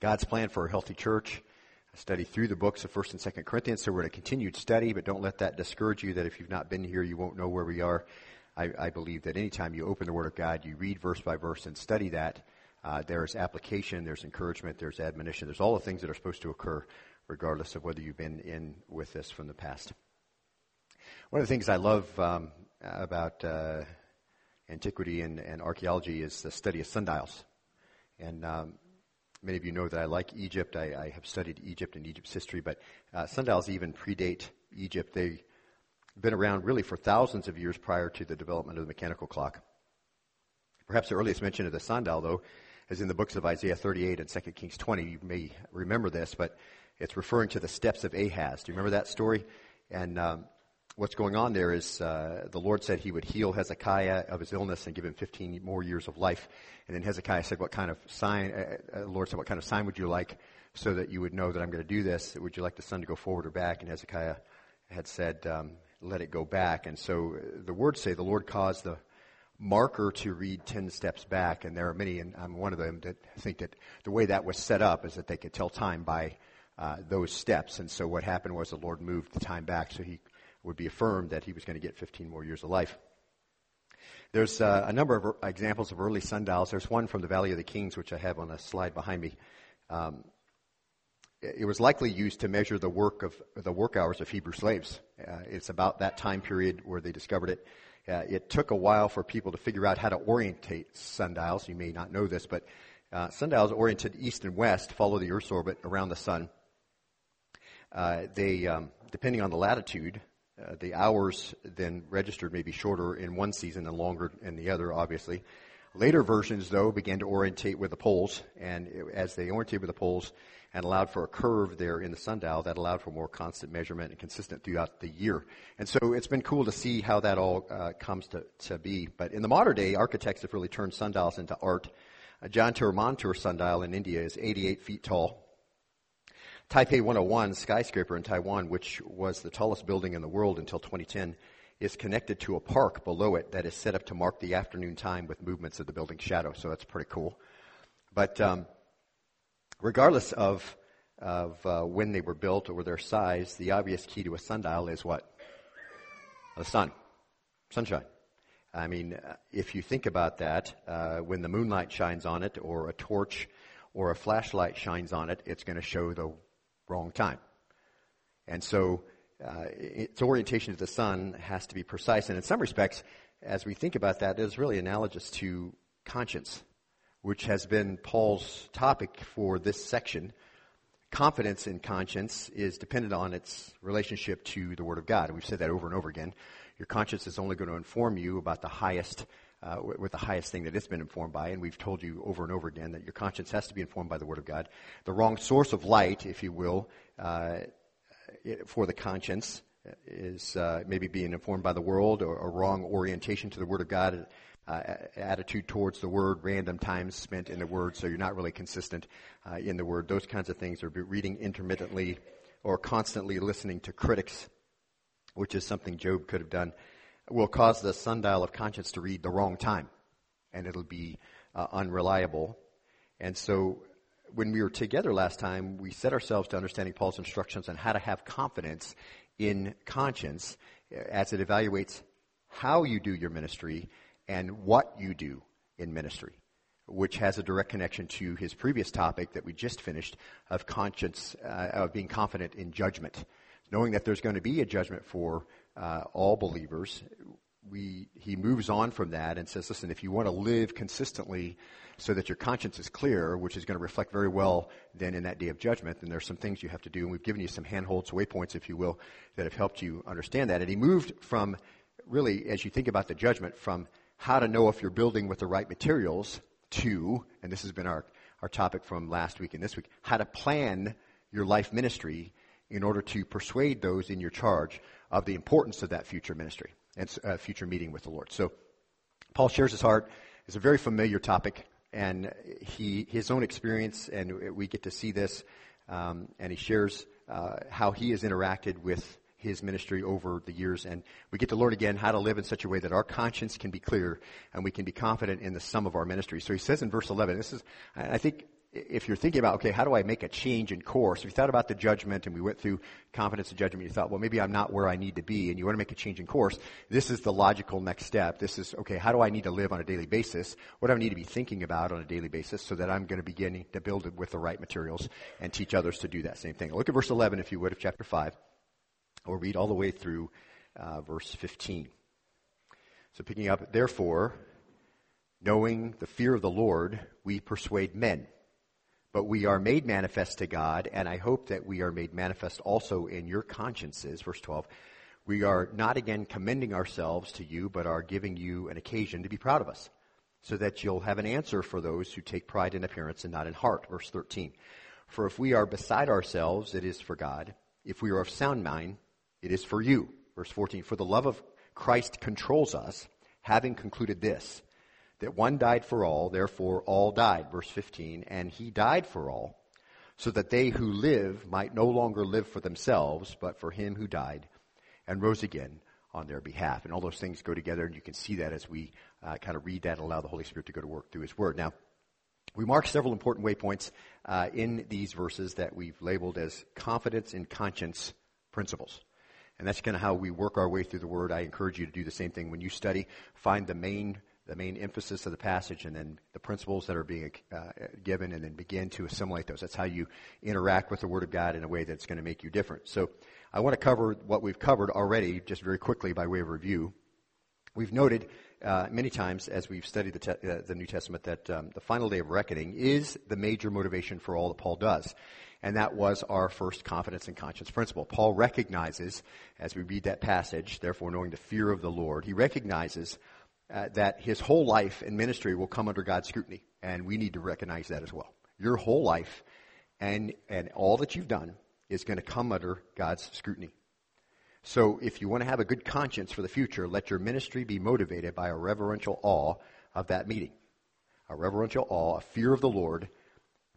God's plan for a healthy church. I study through the books of 1st and 2nd Corinthians, so we're in a continued study, but don't let that discourage you that if you've not been here, you won't know where we are. I, I believe that anytime you open the Word of God, you read verse by verse and study that, uh, there's application, there's encouragement, there's admonition, there's all the things that are supposed to occur regardless of whether you've been in with this from the past. One of the things I love um, about uh, antiquity and, and, archaeology is the study of sundials. And um, many of you know that I like Egypt. I, I have studied Egypt and Egypt's history, but uh, sundials even predate Egypt. They've been around really for thousands of years prior to the development of the mechanical clock. Perhaps the earliest mention of the sundial, though, is in the books of Isaiah 38 and 2 Kings 20. You may remember this, but it's referring to the steps of Ahaz. Do you remember that story? And um, what's going on there is uh, the Lord said he would heal Hezekiah of his illness and give him 15 more years of life. And then Hezekiah said, "What kind of sign?" Uh, uh, Lord said, "What kind of sign would you like, so that you would know that I'm going to do this? Would you like the sun to go forward or back?" And Hezekiah had said, um, "Let it go back." And so uh, the words say the Lord caused the marker to read 10 steps back, and there are many, and I'm one of them, that think that the way that was set up is that they could tell time by uh, those steps. And so what happened was the Lord moved the time back so he would be affirmed that he was going to get 15 more years of life. There's uh, a number of examples of early sundials. There's one from the Valley of the Kings, which I have on a slide behind me. Um, it was likely used to measure the work of the work hours of Hebrew slaves. Uh, it's about that time period where they discovered it. Uh, it took a while for people to figure out how to orientate sundials. You may not know this, but uh, sundials oriented east and west follow the Earth's orbit around the sun. Uh, they, um, depending on the latitude, uh, the hours then registered may be shorter in one season and longer in the other, obviously. Later versions, though, began to orientate with the poles, and as they oriented with the poles, and allowed for a curve there in the sundial that allowed for more constant measurement and consistent throughout the year. And so it's been cool to see how that all uh, comes to, to be. But in the modern day, architects have really turned sundials into art. A Jantar Mantar sundial in India is 88 feet tall. Taipei 101 skyscraper in Taiwan, which was the tallest building in the world until 2010, is connected to a park below it that is set up to mark the afternoon time with movements of the building's shadow. So that's pretty cool. But um, regardless of of uh, when they were built or their size, the obvious key to a sundial is what? The sun, sunshine. I mean, uh, if you think about that, uh, when the moonlight shines on it, or a torch, or a flashlight shines on it, it's going to show the wrong time. And so, uh, its orientation to the sun has to be precise. And in some respects, as we think about that, it is really analogous to conscience which has been Paul's topic for this section. Confidence in conscience is dependent on its relationship to the Word of God. We've said that over and over again. Your conscience is only going to inform you about the highest, uh, with the highest thing that it's been informed by, and we've told you over and over again that your conscience has to be informed by the Word of God. The wrong source of light, if you will, uh, for the conscience is uh, maybe being informed by the world or a wrong orientation to the Word of God uh, attitude towards the word, random times spent in the word, so you're not really consistent uh, in the word. Those kinds of things, or reading intermittently, or constantly listening to critics, which is something Job could have done, will cause the sundial of conscience to read the wrong time, and it'll be uh, unreliable. And so, when we were together last time, we set ourselves to understanding Paul's instructions on how to have confidence in conscience as it evaluates how you do your ministry and what you do in ministry, which has a direct connection to his previous topic that we just finished of conscience, uh, of being confident in judgment. Knowing that there's going to be a judgment for uh, all believers, we, he moves on from that and says, listen, if you want to live consistently so that your conscience is clear, which is going to reflect very well then in that day of judgment, then there's some things you have to do. And we've given you some handholds, waypoints, if you will, that have helped you understand that. And he moved from really, as you think about the judgment, from how to know if you're building with the right materials to, and this has been our, our topic from last week and this week, how to plan your life ministry in order to persuade those in your charge of the importance of that future ministry and uh, future meeting with the Lord. So, Paul shares his heart. It's a very familiar topic, and he his own experience, and we get to see this, um, and he shares uh, how he has interacted with his ministry over the years. And we get to learn again how to live in such a way that our conscience can be clear and we can be confident in the sum of our ministry. So he says in verse 11, this is, I think if you're thinking about, okay, how do I make a change in course? If you thought about the judgment and we went through confidence and judgment, you thought, well, maybe I'm not where I need to be and you want to make a change in course. This is the logical next step. This is, okay, how do I need to live on a daily basis? What do I need to be thinking about on a daily basis so that I'm going to begin to build it with the right materials and teach others to do that same thing? Look at verse 11, if you would, of chapter 5. We'll read all the way through uh, verse 15. So picking up, therefore, knowing the fear of the Lord, we persuade men but we are made manifest to God, and I hope that we are made manifest also in your consciences. Verse 12. We are not again commending ourselves to you, but are giving you an occasion to be proud of us, so that you'll have an answer for those who take pride in appearance and not in heart. Verse 13. For if we are beside ourselves, it is for God. If we are of sound mind, it is for you. Verse 14. For the love of Christ controls us, having concluded this that one died for all, therefore all died. Verse 15. And he died for all, so that they who live might no longer live for themselves, but for him who died and rose again on their behalf. And all those things go together, and you can see that as we uh, kind of read that and allow the Holy Spirit to go to work through his word. Now, we mark several important waypoints uh, in these verses that we've labeled as confidence in conscience principles. And that's kind of how we work our way through the Word. I encourage you to do the same thing when you study. Find the main the main emphasis of the passage and then the principles that are being uh, given and then begin to assimilate those. That's how you interact with the Word of God in a way that's going to make you different. So I want to cover what we've covered already just very quickly by way of review. We've noted uh, many times as we've studied the, te- uh, the New Testament that um, the final day of reckoning is the major motivation for all that Paul does. And that was our first confidence and conscience principle. Paul recognizes, as we read that passage, therefore knowing the fear of the Lord, he recognizes uh, that his whole life and ministry will come under God's scrutiny. And we need to recognize that as well. Your whole life and, and all that you've done is going to come under God's scrutiny. So if you want to have a good conscience for the future, let your ministry be motivated by a reverential awe of that meeting. A reverential awe, a fear of the Lord,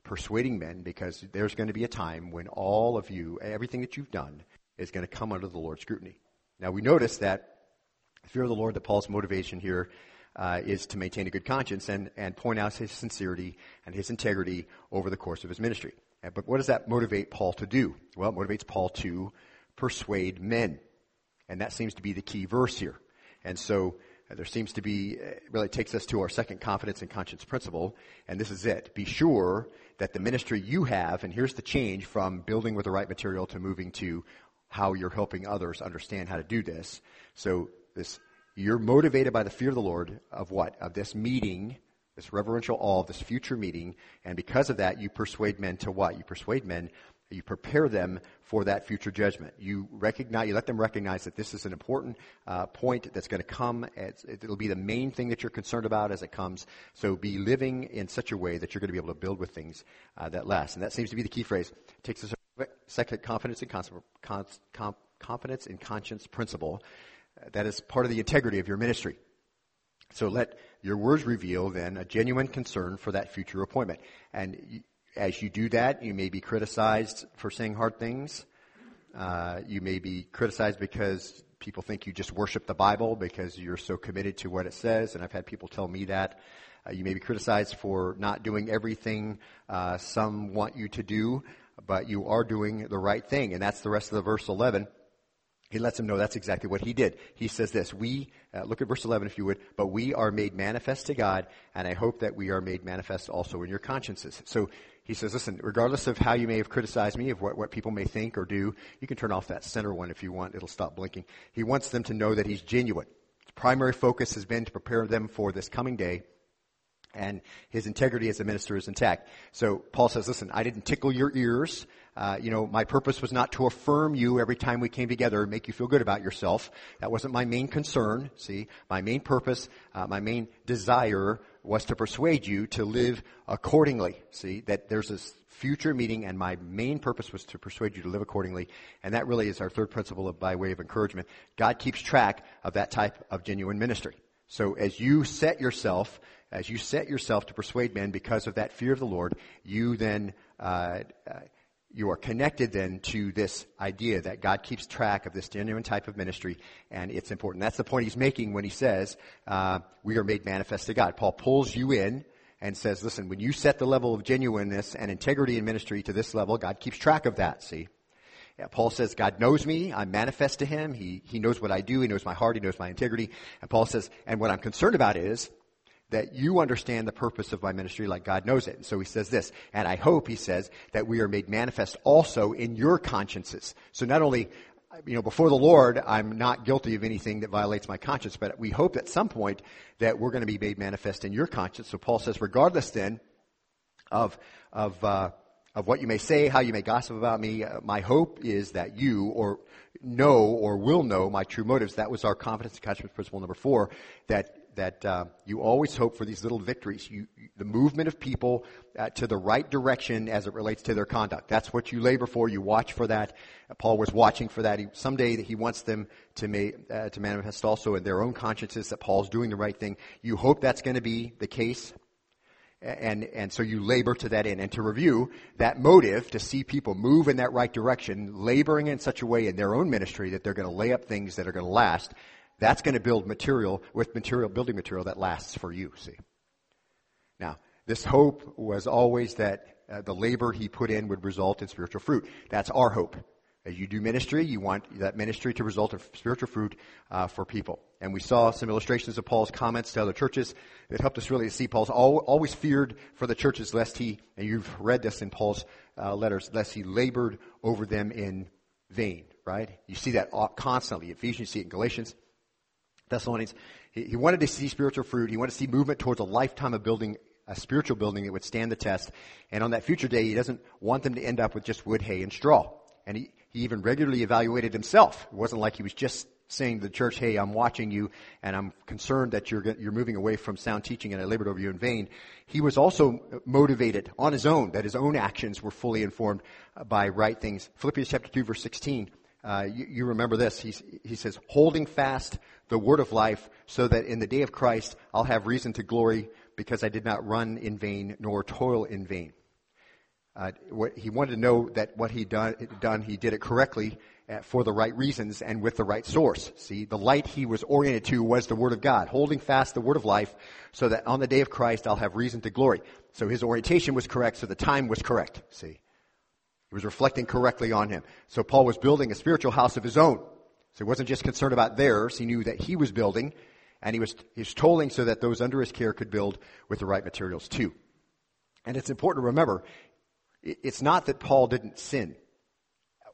persuading men, because there's going to be a time when all of you, everything that you've done, is going to come under the Lord's scrutiny. Now we notice that fear of the Lord, that Paul's motivation here uh, is to maintain a good conscience and, and point out his sincerity and his integrity over the course of his ministry. Uh, but what does that motivate Paul to do? Well, it motivates Paul to persuade men. And that seems to be the key verse here. And so uh, there seems to be, uh, really takes us to our second confidence and conscience principle. And this is it. Be sure that the ministry you have, and here's the change from building with the right material to moving to how you're helping others understand how to do this. So this, you're motivated by the fear of the Lord of what? Of this meeting, this reverential awe of this future meeting, and because of that, you persuade men to what? You persuade men, you prepare them for that future judgment. You recognize, you let them recognize that this is an important uh, point that's going to come. It's, it'll be the main thing that you're concerned about as it comes. So be living in such a way that you're going to be able to build with things uh, that last. And that seems to be the key phrase. It takes us second confidence and confidence in conscience principle that is part of the integrity of your ministry. So let your words reveal then a genuine concern for that future appointment. And as you do that, you may be criticized for saying hard things. Uh, you may be criticized because people think you just worship the Bible because you're so committed to what it says. And I've had people tell me that. Uh, you may be criticized for not doing everything uh, some want you to do, but you are doing the right thing. And that's the rest of the verse 11 he lets him know that's exactly what he did. He says this, we, uh, look at verse 11 if you would, but we are made manifest to God, and I hope that we are made manifest also in your consciences. So he says, listen, regardless of how you may have criticized me, of what, what people may think or do, you can turn off that center one if you want. It'll stop blinking. He wants them to know that he's genuine. His primary focus has been to prepare them for this coming day, and his integrity as a minister is intact. So Paul says, listen, I didn't tickle your ears. Uh, you know, my purpose was not to affirm you every time we came together and make you feel good about yourself. That wasn't my main concern. See, my main purpose, uh, my main desire was to persuade you to live accordingly. See, that there's this future meeting and my main purpose was to persuade you to live accordingly. And that really is our third principle of, by way of encouragement. God keeps track of that type of genuine ministry. So as you set yourself, as you set yourself to persuade men because of that fear of the Lord, you then, uh, uh you are connected then to this idea that God keeps track of this genuine type of ministry, and it's important. That's the point he's making when he says uh, we are made manifest to God. Paul pulls you in and says, listen, when you set the level of genuineness and integrity in ministry to this level, God keeps track of that, see? Yeah, Paul says, God knows me. I'm manifest to him. He, he knows what I do. He knows my heart. He knows my integrity. And Paul says, and what I'm concerned about is that you understand the purpose of my ministry like God knows it. And so he says this, and I hope, he says, that we are made manifest also in your consciences. So not only, you know, before the Lord, I'm not guilty of anything that violates my conscience, but we hope at some point that we're going to be made manifest in your conscience. So Paul says, regardless then of, of, uh, of what you may say, how you may gossip about me. Uh, my hope is that you or know or will know my true motives. That was our confidence attachment principle number four. That that uh, you always hope for these little victories. You, the movement of people uh, to the right direction as it relates to their conduct. That's what you labor for. You watch for that. Uh, Paul was watching for that. He, someday he wants them to, ma- uh, to manifest also in their own consciences that Paul's doing the right thing. You hope that's going to be the case. And, and so you labor to that end. And to review, that motive to see people move in that right direction, laboring in such a way in their own ministry that they're going to lay up things that are going to last, that's going to build material with material, building material that lasts for you, see. Now, this hope was always that uh, the labor he put in would result in spiritual fruit. That's our hope. As you do ministry, you want that ministry to result in spiritual fruit uh, for people. And we saw some illustrations of Paul's comments to other churches that helped us really see Paul's always feared for the churches lest he, and you've read this in Paul's uh, letters, lest he labored over them in vain, right? You see that constantly. Ephesians, you see it in Galatians, Thessalonians. He, he wanted to see spiritual fruit. He wanted to see movement towards a lifetime of building a spiritual building that would stand the test. And on that future day, he doesn't want them to end up with just wood, hay, and straw. And he, he even regularly evaluated himself. It wasn't like he was just saying to the church, hey, I'm watching you and I'm concerned that you're, you're moving away from sound teaching and I labored over you in vain. He was also motivated on his own, that his own actions were fully informed by right things. Philippians chapter 2 verse 16, uh, you, you, remember this. He's, he says, holding fast the word of life so that in the day of Christ I'll have reason to glory because I did not run in vain nor toil in vain. Uh, what, he wanted to know that what he'd done, done, he did it correctly uh, for the right reasons and with the right source. See, the light he was oriented to was the Word of God, holding fast the Word of life so that on the day of Christ I'll have reason to glory. So his orientation was correct, so the time was correct. See, he was reflecting correctly on him. So Paul was building a spiritual house of his own. So he wasn't just concerned about theirs, he knew that he was building, and he was, he was tolling so that those under his care could build with the right materials too. And it's important to remember, it's not that Paul didn't sin,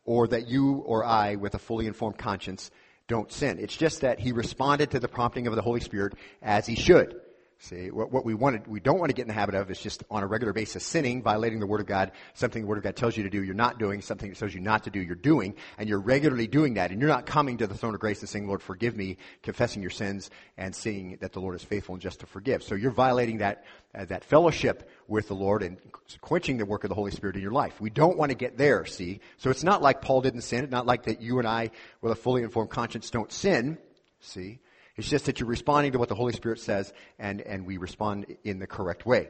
or that you or I, with a fully informed conscience, don't sin. It's just that he responded to the prompting of the Holy Spirit as he should. See, what, what we wanted, we don't want to get in the habit of is just on a regular basis sinning, violating the Word of God, something the Word of God tells you to do, you're not doing, something it tells you not to do, you're doing, and you're regularly doing that, and you're not coming to the throne of grace and saying, Lord, forgive me, confessing your sins, and seeing that the Lord is faithful and just to forgive. So you're violating that, uh, that fellowship with the Lord and quenching the work of the Holy Spirit in your life. We don't want to get there, see? So it's not like Paul didn't sin, it's not like that you and I, with a fully informed conscience, don't sin, see? It's just that you're responding to what the Holy Spirit says and, and we respond in the correct way.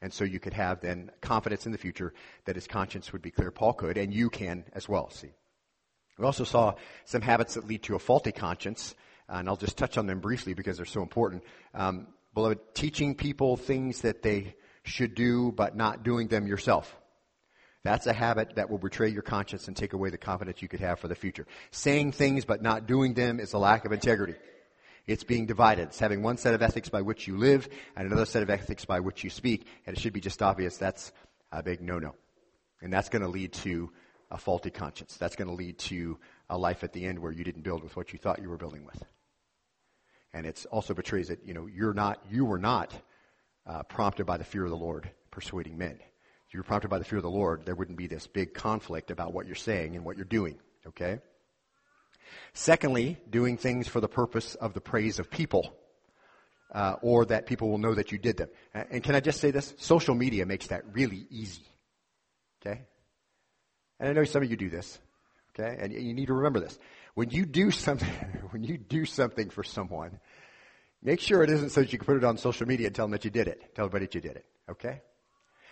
And so you could have then confidence in the future that his conscience would be clear. Paul could, and you can as well, see. We also saw some habits that lead to a faulty conscience, and I'll just touch on them briefly because they're so important. Um, beloved, teaching people things that they should do but not doing them yourself. That's a habit that will betray your conscience and take away the confidence you could have for the future. Saying things but not doing them is a lack of integrity. It's being divided. It's having one set of ethics by which you live and another set of ethics by which you speak. And it should be just obvious that's a big no-no. And that's going to lead to a faulty conscience. That's going to lead to a life at the end where you didn't build with what you thought you were building with. And it also betrays that, you know, you're not, you were not uh, prompted by the fear of the Lord persuading men. If you were prompted by the fear of the Lord, there wouldn't be this big conflict about what you're saying and what you're doing. Okay? Secondly, doing things for the purpose of the praise of people. Uh, or that people will know that you did them. And can I just say this? Social media makes that really easy. Okay? And I know some of you do this. Okay? And you need to remember this. When you do something, when you do something for someone, make sure it isn't so that you can put it on social media and tell them that you did it. Tell everybody that you did it. Okay?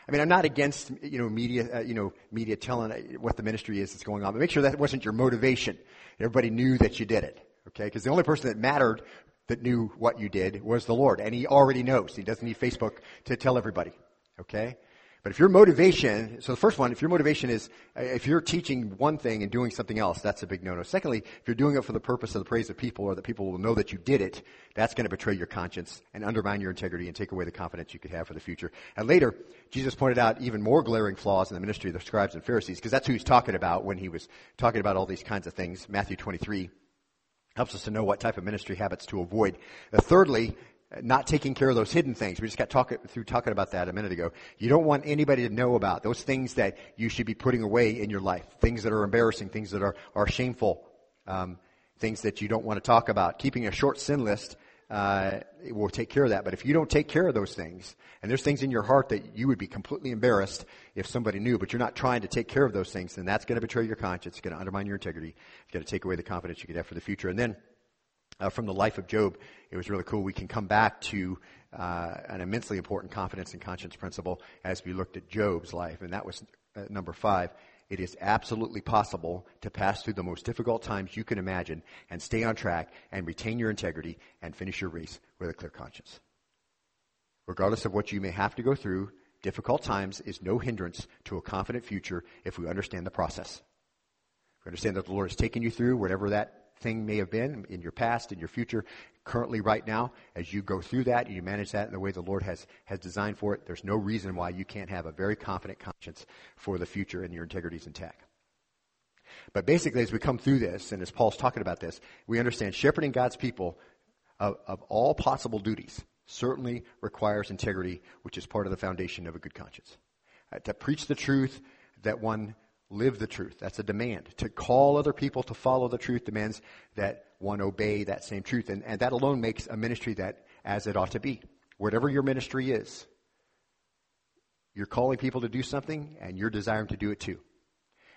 I mean, I'm not against, you know, media, uh, you know, media telling what the ministry is that's going on, but make sure that wasn't your motivation. Everybody knew that you did it. Okay? Because the only person that mattered that knew what you did was the Lord, and He already knows. He doesn't need Facebook to tell everybody. Okay? But if your motivation, so the first one, if your motivation is, if you're teaching one thing and doing something else, that's a big no-no. Secondly, if you're doing it for the purpose of the praise of people or that people will know that you did it, that's going to betray your conscience and undermine your integrity and take away the confidence you could have for the future. And later, Jesus pointed out even more glaring flaws in the ministry of the scribes and Pharisees, because that's who he's talking about when he was talking about all these kinds of things. Matthew 23 helps us to know what type of ministry habits to avoid. Uh, thirdly, not taking care of those hidden things. We just got through talking about that a minute ago. You don't want anybody to know about those things that you should be putting away in your life. Things that are embarrassing, things that are, are shameful, um, things that you don't want to talk about. Keeping a short sin list uh, will take care of that. But if you don't take care of those things, and there's things in your heart that you would be completely embarrassed if somebody knew, but you're not trying to take care of those things, then that's going to betray your conscience, it's going to undermine your integrity, it's going to take away the confidence you could have for the future. And then uh, from the life of Job, it was really cool. We can come back to uh, an immensely important confidence and conscience principle as we looked at Job's life, and that was uh, number five. It is absolutely possible to pass through the most difficult times you can imagine and stay on track and retain your integrity and finish your race with a clear conscience. Regardless of what you may have to go through, difficult times is no hindrance to a confident future if we understand the process. We understand that the Lord has taken you through whatever that thing may have been in your past, in your future, currently right now, as you go through that and you manage that in the way the Lord has, has designed for it, there's no reason why you can't have a very confident conscience for the future and your integrity is intact. But basically, as we come through this, and as Paul's talking about this, we understand shepherding God's people of, of all possible duties certainly requires integrity, which is part of the foundation of a good conscience. Uh, to preach the truth that one live the truth. That's a demand. To call other people to follow the truth demands that one obey that same truth. And, and that alone makes a ministry that as it ought to be. Whatever your ministry is, you're calling people to do something and you're desiring to do it too.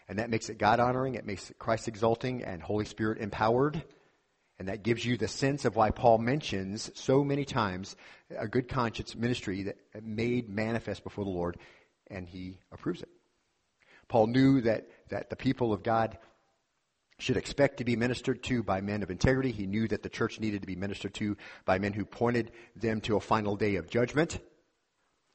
And that makes it God honoring, it makes it Christ exalting and Holy Spirit empowered. And that gives you the sense of why Paul mentions so many times a good conscience ministry that made manifest before the Lord, and he approves it. Paul knew that, that the people of God should expect to be ministered to by men of integrity. He knew that the church needed to be ministered to by men who pointed them to a final day of judgment.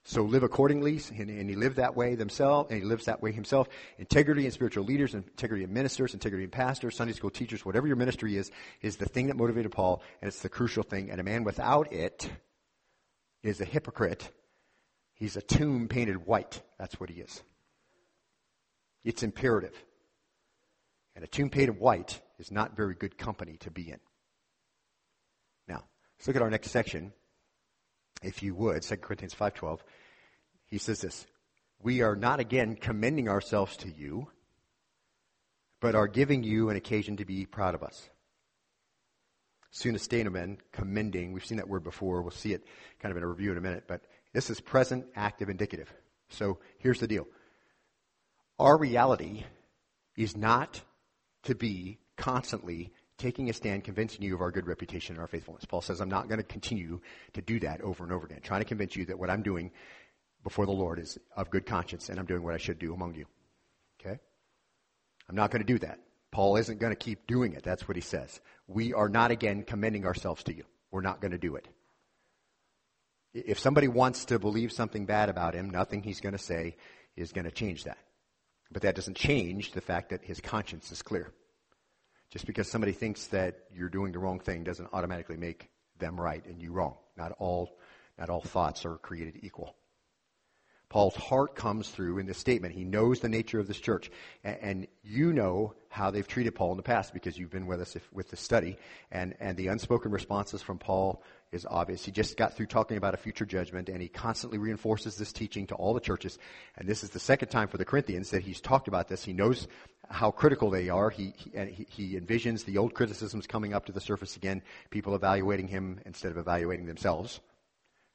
So live accordingly, and, and he lived that way themselves, and he lives that way himself. Integrity in spiritual leaders, integrity in ministers, integrity in pastors, Sunday school teachers, whatever your ministry is, is the thing that motivated Paul, and it's the crucial thing. And a man without it is a hypocrite. He's a tomb painted white. That's what he is. It's imperative. And a tomb painted white is not very good company to be in. Now, let's look at our next section. If you would, 2 Corinthians 5.12. He says this, We are not again commending ourselves to you, but are giving you an occasion to be proud of us. Sunastanomen, commending, we've seen that word before. We'll see it kind of in a review in a minute, but this is present, active, indicative. So here's the deal. Our reality is not to be constantly taking a stand, convincing you of our good reputation and our faithfulness. Paul says, I'm not going to continue to do that over and over again, trying to convince you that what I'm doing before the Lord is of good conscience and I'm doing what I should do among you. Okay? I'm not going to do that. Paul isn't going to keep doing it. That's what he says. We are not again commending ourselves to you. We're not going to do it. If somebody wants to believe something bad about him, nothing he's going to say is going to change that. But that doesn't change the fact that his conscience is clear. Just because somebody thinks that you're doing the wrong thing doesn't automatically make them right and you wrong. Not all, not all thoughts are created equal. Paul's heart comes through in this statement. He knows the nature of this church. And, you know how they've treated Paul in the past because you've been with us if, with the study. And, and the unspoken responses from Paul is obvious. He just got through talking about a future judgment and he constantly reinforces this teaching to all the churches. And this is the second time for the Corinthians that he's talked about this. He knows how critical they are. He, he, he envisions the old criticisms coming up to the surface again, people evaluating him instead of evaluating themselves.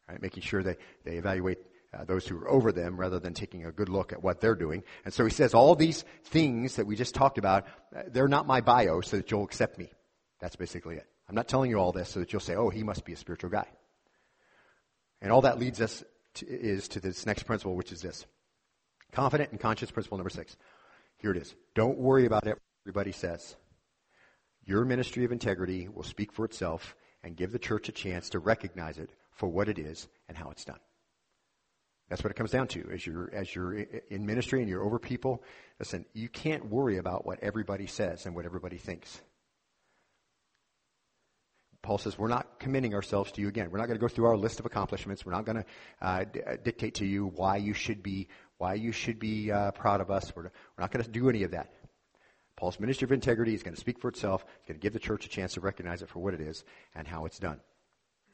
Right? Making sure that they evaluate uh, those who are over them rather than taking a good look at what they're doing. And so he says all these things that we just talked about, uh, they're not my bio so that you'll accept me. That's basically it. I'm not telling you all this so that you'll say, oh, he must be a spiritual guy. And all that leads us to, is to this next principle, which is this. Confident and conscious principle number six. Here it is. Don't worry about it. Everybody says. Your ministry of integrity will speak for itself, and give the church a chance to recognize it for what it is and how it's done. That's what it comes down to. As you're, as you're in ministry and you're over people, listen, you can't worry about what everybody says and what everybody thinks. Paul says, we're not committing ourselves to you again. We're not going to go through our list of accomplishments. We're not going to uh, d- uh, dictate to you why you should be, why you should be uh, proud of us. We're, we're not going to do any of that. Paul's ministry of integrity is going to speak for itself. It's going to give the church a chance to recognize it for what it is and how it's done.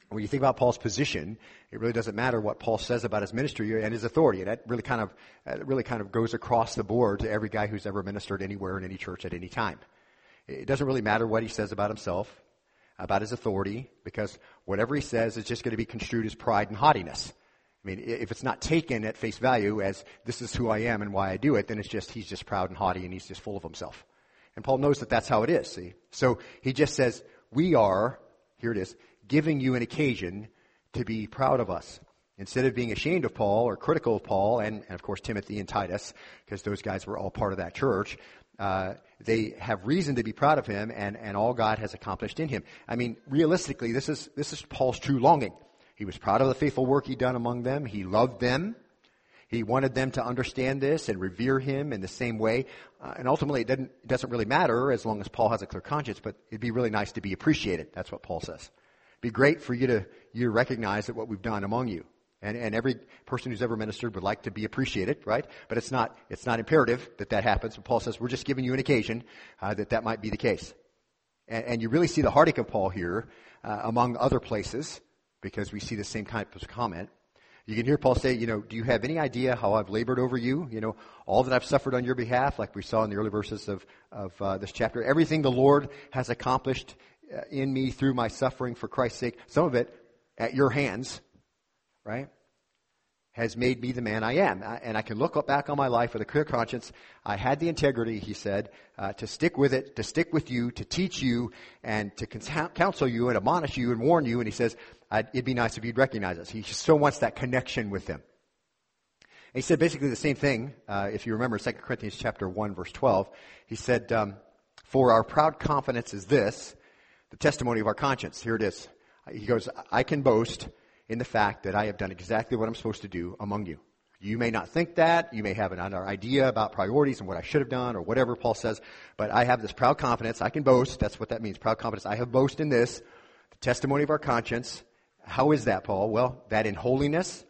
When you think about Paul's position, it really doesn't matter what Paul says about his ministry and his authority. And that really kind of, really kind of goes across the board to every guy who's ever ministered anywhere in any church at any time. It doesn't really matter what he says about himself about his authority because whatever he says is just going to be construed as pride and haughtiness. I mean, if it's not taken at face value as this is who I am and why I do it, then it's just, he's just proud and haughty and he's just full of himself. And Paul knows that that's how it is, see? So he just says, we are, here it is, giving you an occasion to be proud of us. Instead of being ashamed of Paul or critical of Paul and, and of course Timothy and Titus, because those guys were all part of that church, uh, they have reason to be proud of him and, and all God has accomplished in him. I mean, realistically, this is, this is Paul's true longing. He was proud of the faithful work he'd done among them. He loved them. He wanted them to understand this and revere him in the same way. Uh, and ultimately, it, doesn't, it doesn't really matter as long as Paul has a clear conscience, but it'd be really nice to be appreciated. That's what Paul says. Be great for you to, you recognize that what we've done among you. And, and every person who's ever ministered would like to be appreciated, right? But it's not, it's not imperative that that happens. But Paul says, we're just giving you an occasion uh, that that might be the case. And, and, you really see the heartache of Paul here, uh, among other places, because we see the same kind of comment. You can hear Paul say, you know, do you have any idea how I've labored over you? You know, all that I've suffered on your behalf, like we saw in the early verses of, of uh, this chapter. Everything the Lord has accomplished in me through my suffering for Christ's sake. Some of it at your hands right? Has made me the man I am. And I can look back on my life with a clear conscience. I had the integrity, he said, uh, to stick with it, to stick with you, to teach you, and to counsel you and admonish you and warn you. And he says, it'd be nice if you'd recognize us. He so wants that connection with them. He said basically the same thing. Uh, if you remember 2 Corinthians chapter 1 verse 12, he said, um, for our proud confidence is this, the testimony of our conscience. Here it is. He goes, I can boast in the fact that I have done exactly what I'm supposed to do among you. You may not think that. You may have an idea about priorities and what I should have done or whatever Paul says, but I have this proud confidence. I can boast. That's what that means. Proud confidence. I have boast in this, the testimony of our conscience. How is that, Paul? Well, that in holiness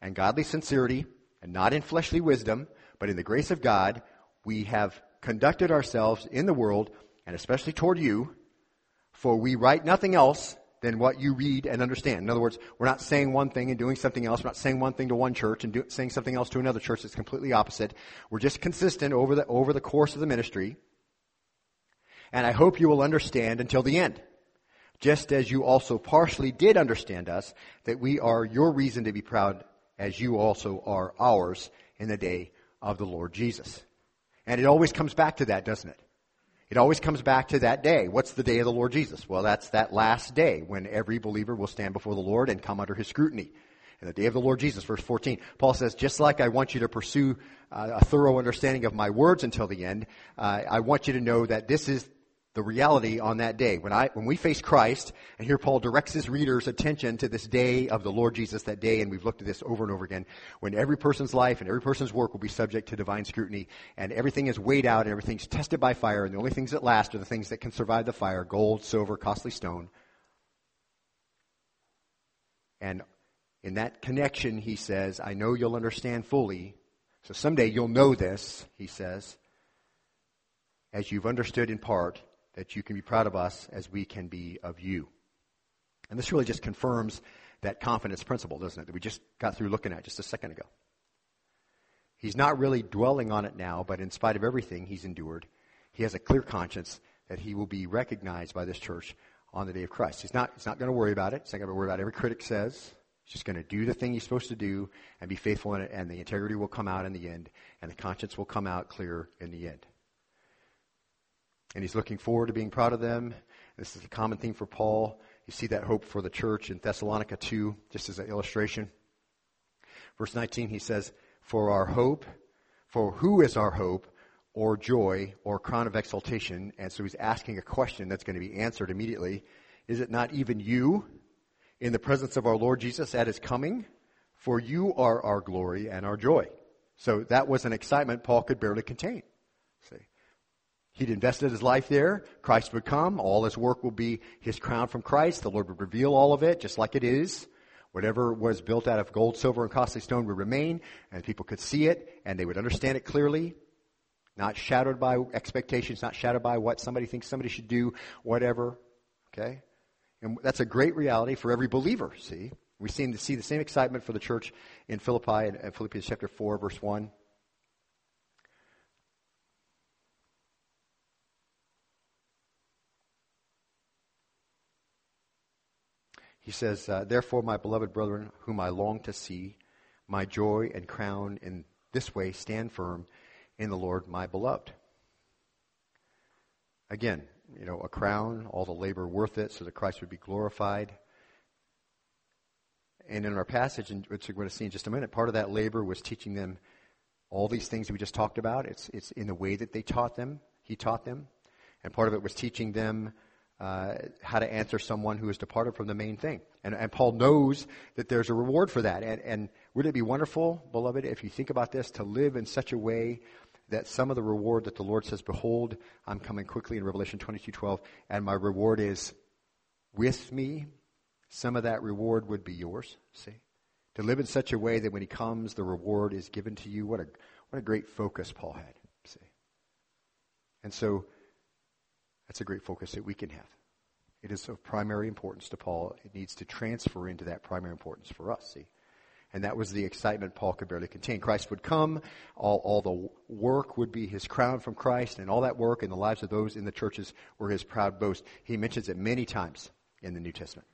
and godly sincerity and not in fleshly wisdom, but in the grace of God, we have conducted ourselves in the world and especially toward you, for we write nothing else than what you read and understand. In other words, we're not saying one thing and doing something else. We're not saying one thing to one church and do, saying something else to another church that's completely opposite. We're just consistent over the, over the course of the ministry. And I hope you will understand until the end. Just as you also partially did understand us, that we are your reason to be proud as you also are ours in the day of the Lord Jesus. And it always comes back to that, doesn't it? It always comes back to that day. What's the day of the Lord Jesus? Well, that's that last day when every believer will stand before the Lord and come under his scrutiny. And the day of the Lord Jesus, verse 14, Paul says, just like I want you to pursue uh, a thorough understanding of my words until the end, uh, I want you to know that this is the reality on that day. When I, when we face Christ, and here Paul directs his readers' attention to this day of the Lord Jesus, that day, and we've looked at this over and over again, when every person's life and every person's work will be subject to divine scrutiny, and everything is weighed out, and everything's tested by fire, and the only things that last are the things that can survive the fire, gold, silver, costly stone. And in that connection, he says, I know you'll understand fully, so someday you'll know this, he says, as you've understood in part, that you can be proud of us as we can be of you. And this really just confirms that confidence principle, doesn't it, that we just got through looking at just a second ago. He's not really dwelling on it now, but in spite of everything he's endured, he has a clear conscience that he will be recognized by this church on the day of Christ. He's not, he's not going to worry about it. He's not going to worry about every critic says. He's just going to do the thing he's supposed to do and be faithful in it, and the integrity will come out in the end, and the conscience will come out clear in the end. And he's looking forward to being proud of them. This is a common theme for Paul. You see that hope for the church in Thessalonica 2, just as an illustration. Verse 19, he says, For our hope, for who is our hope, or joy, or crown of exaltation? And so he's asking a question that's going to be answered immediately Is it not even you in the presence of our Lord Jesus at his coming? For you are our glory and our joy. So that was an excitement Paul could barely contain. He'd invested his life there. Christ would come. All his work will be his crown from Christ. The Lord would reveal all of it just like it is. Whatever was built out of gold, silver, and costly stone would remain, and people could see it, and they would understand it clearly. Not shadowed by expectations, not shadowed by what somebody thinks somebody should do, whatever. Okay? And that's a great reality for every believer, see? We seem to see the same excitement for the church in Philippi in Philippians chapter 4, verse 1. He says, uh, Therefore, my beloved brethren, whom I long to see, my joy and crown in this way, stand firm in the Lord, my beloved. Again, you know, a crown, all the labor worth it so that Christ would be glorified. And in our passage, which we're going to see in just a minute, part of that labor was teaching them all these things we just talked about. It's, it's in the way that they taught them, he taught them. And part of it was teaching them uh, how to answer someone who has departed from the main thing. And, and Paul knows that there's a reward for that. And, and would it be wonderful, beloved, if you think about this, to live in such a way that some of the reward that the Lord says, Behold, I'm coming quickly in Revelation 22:12, and my reward is with me. Some of that reward would be yours. See, to live in such a way that when He comes, the reward is given to you. What a what a great focus Paul had. See, and so that's a great focus that we can have. It is of primary importance to Paul. It needs to transfer into that primary importance for us. See. And that was the excitement Paul could barely contain. Christ would come, all, all the work would be his crown from Christ, and all that work in the lives of those in the churches were his proud boast. He mentions it many times in the New Testament.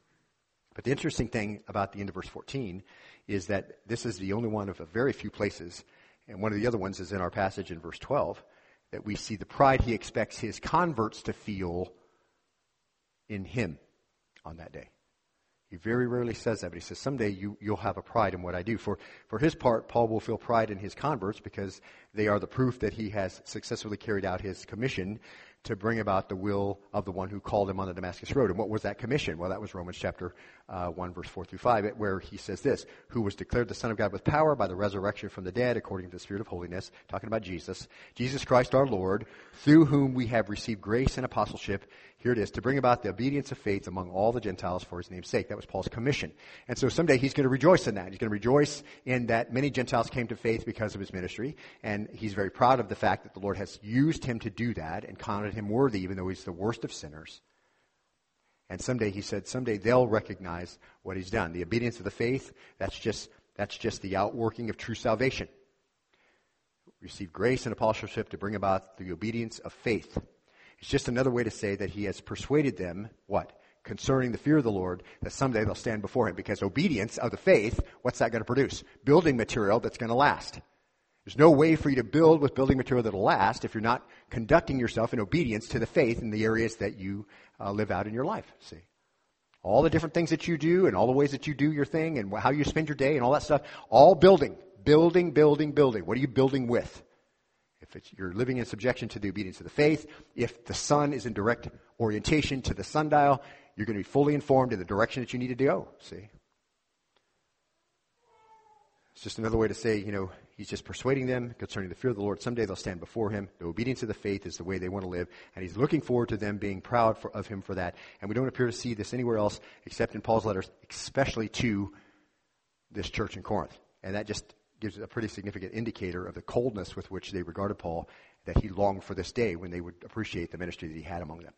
But the interesting thing about the end of verse 14 is that this is the only one of a very few places, and one of the other ones is in our passage in verse 12, that we see the pride he expects his converts to feel in him on that day. He very rarely says that, but he says, someday you, you'll have a pride in what I do. For, for his part, Paul will feel pride in his converts because they are the proof that he has successfully carried out his commission to bring about the will of the one who called him on the Damascus Road. And what was that commission? Well, that was Romans chapter uh, 1, verse 4 through 5, where he says this, who was declared the Son of God with power by the resurrection from the dead according to the Spirit of holiness, talking about Jesus, Jesus Christ our Lord, through whom we have received grace and apostleship here it is, to bring about the obedience of faith among all the Gentiles for his name's sake. That was Paul's commission. And so someday he's going to rejoice in that. He's going to rejoice in that many Gentiles came to faith because of his ministry. And he's very proud of the fact that the Lord has used him to do that and counted him worthy, even though he's the worst of sinners. And someday, he said, someday they'll recognize what he's done. The obedience of the faith, that's just, that's just the outworking of true salvation. Receive grace and apostleship to bring about the obedience of faith. It's just another way to say that he has persuaded them, what? Concerning the fear of the Lord, that someday they'll stand before him. Because obedience of the faith, what's that going to produce? Building material that's going to last. There's no way for you to build with building material that'll last if you're not conducting yourself in obedience to the faith in the areas that you uh, live out in your life. See? All the different things that you do and all the ways that you do your thing and how you spend your day and all that stuff, all building. Building, building, building. What are you building with? If you're living in subjection to the obedience of the faith, if the sun is in direct orientation to the sundial, you're going to be fully informed in the direction that you need to go. See? It's just another way to say, you know, he's just persuading them concerning the fear of the Lord. Someday they'll stand before him. The obedience of the faith is the way they want to live, and he's looking forward to them being proud for, of him for that. And we don't appear to see this anywhere else except in Paul's letters, especially to this church in Corinth. And that just gives a pretty significant indicator of the coldness with which they regarded Paul, that he longed for this day when they would appreciate the ministry that he had among them.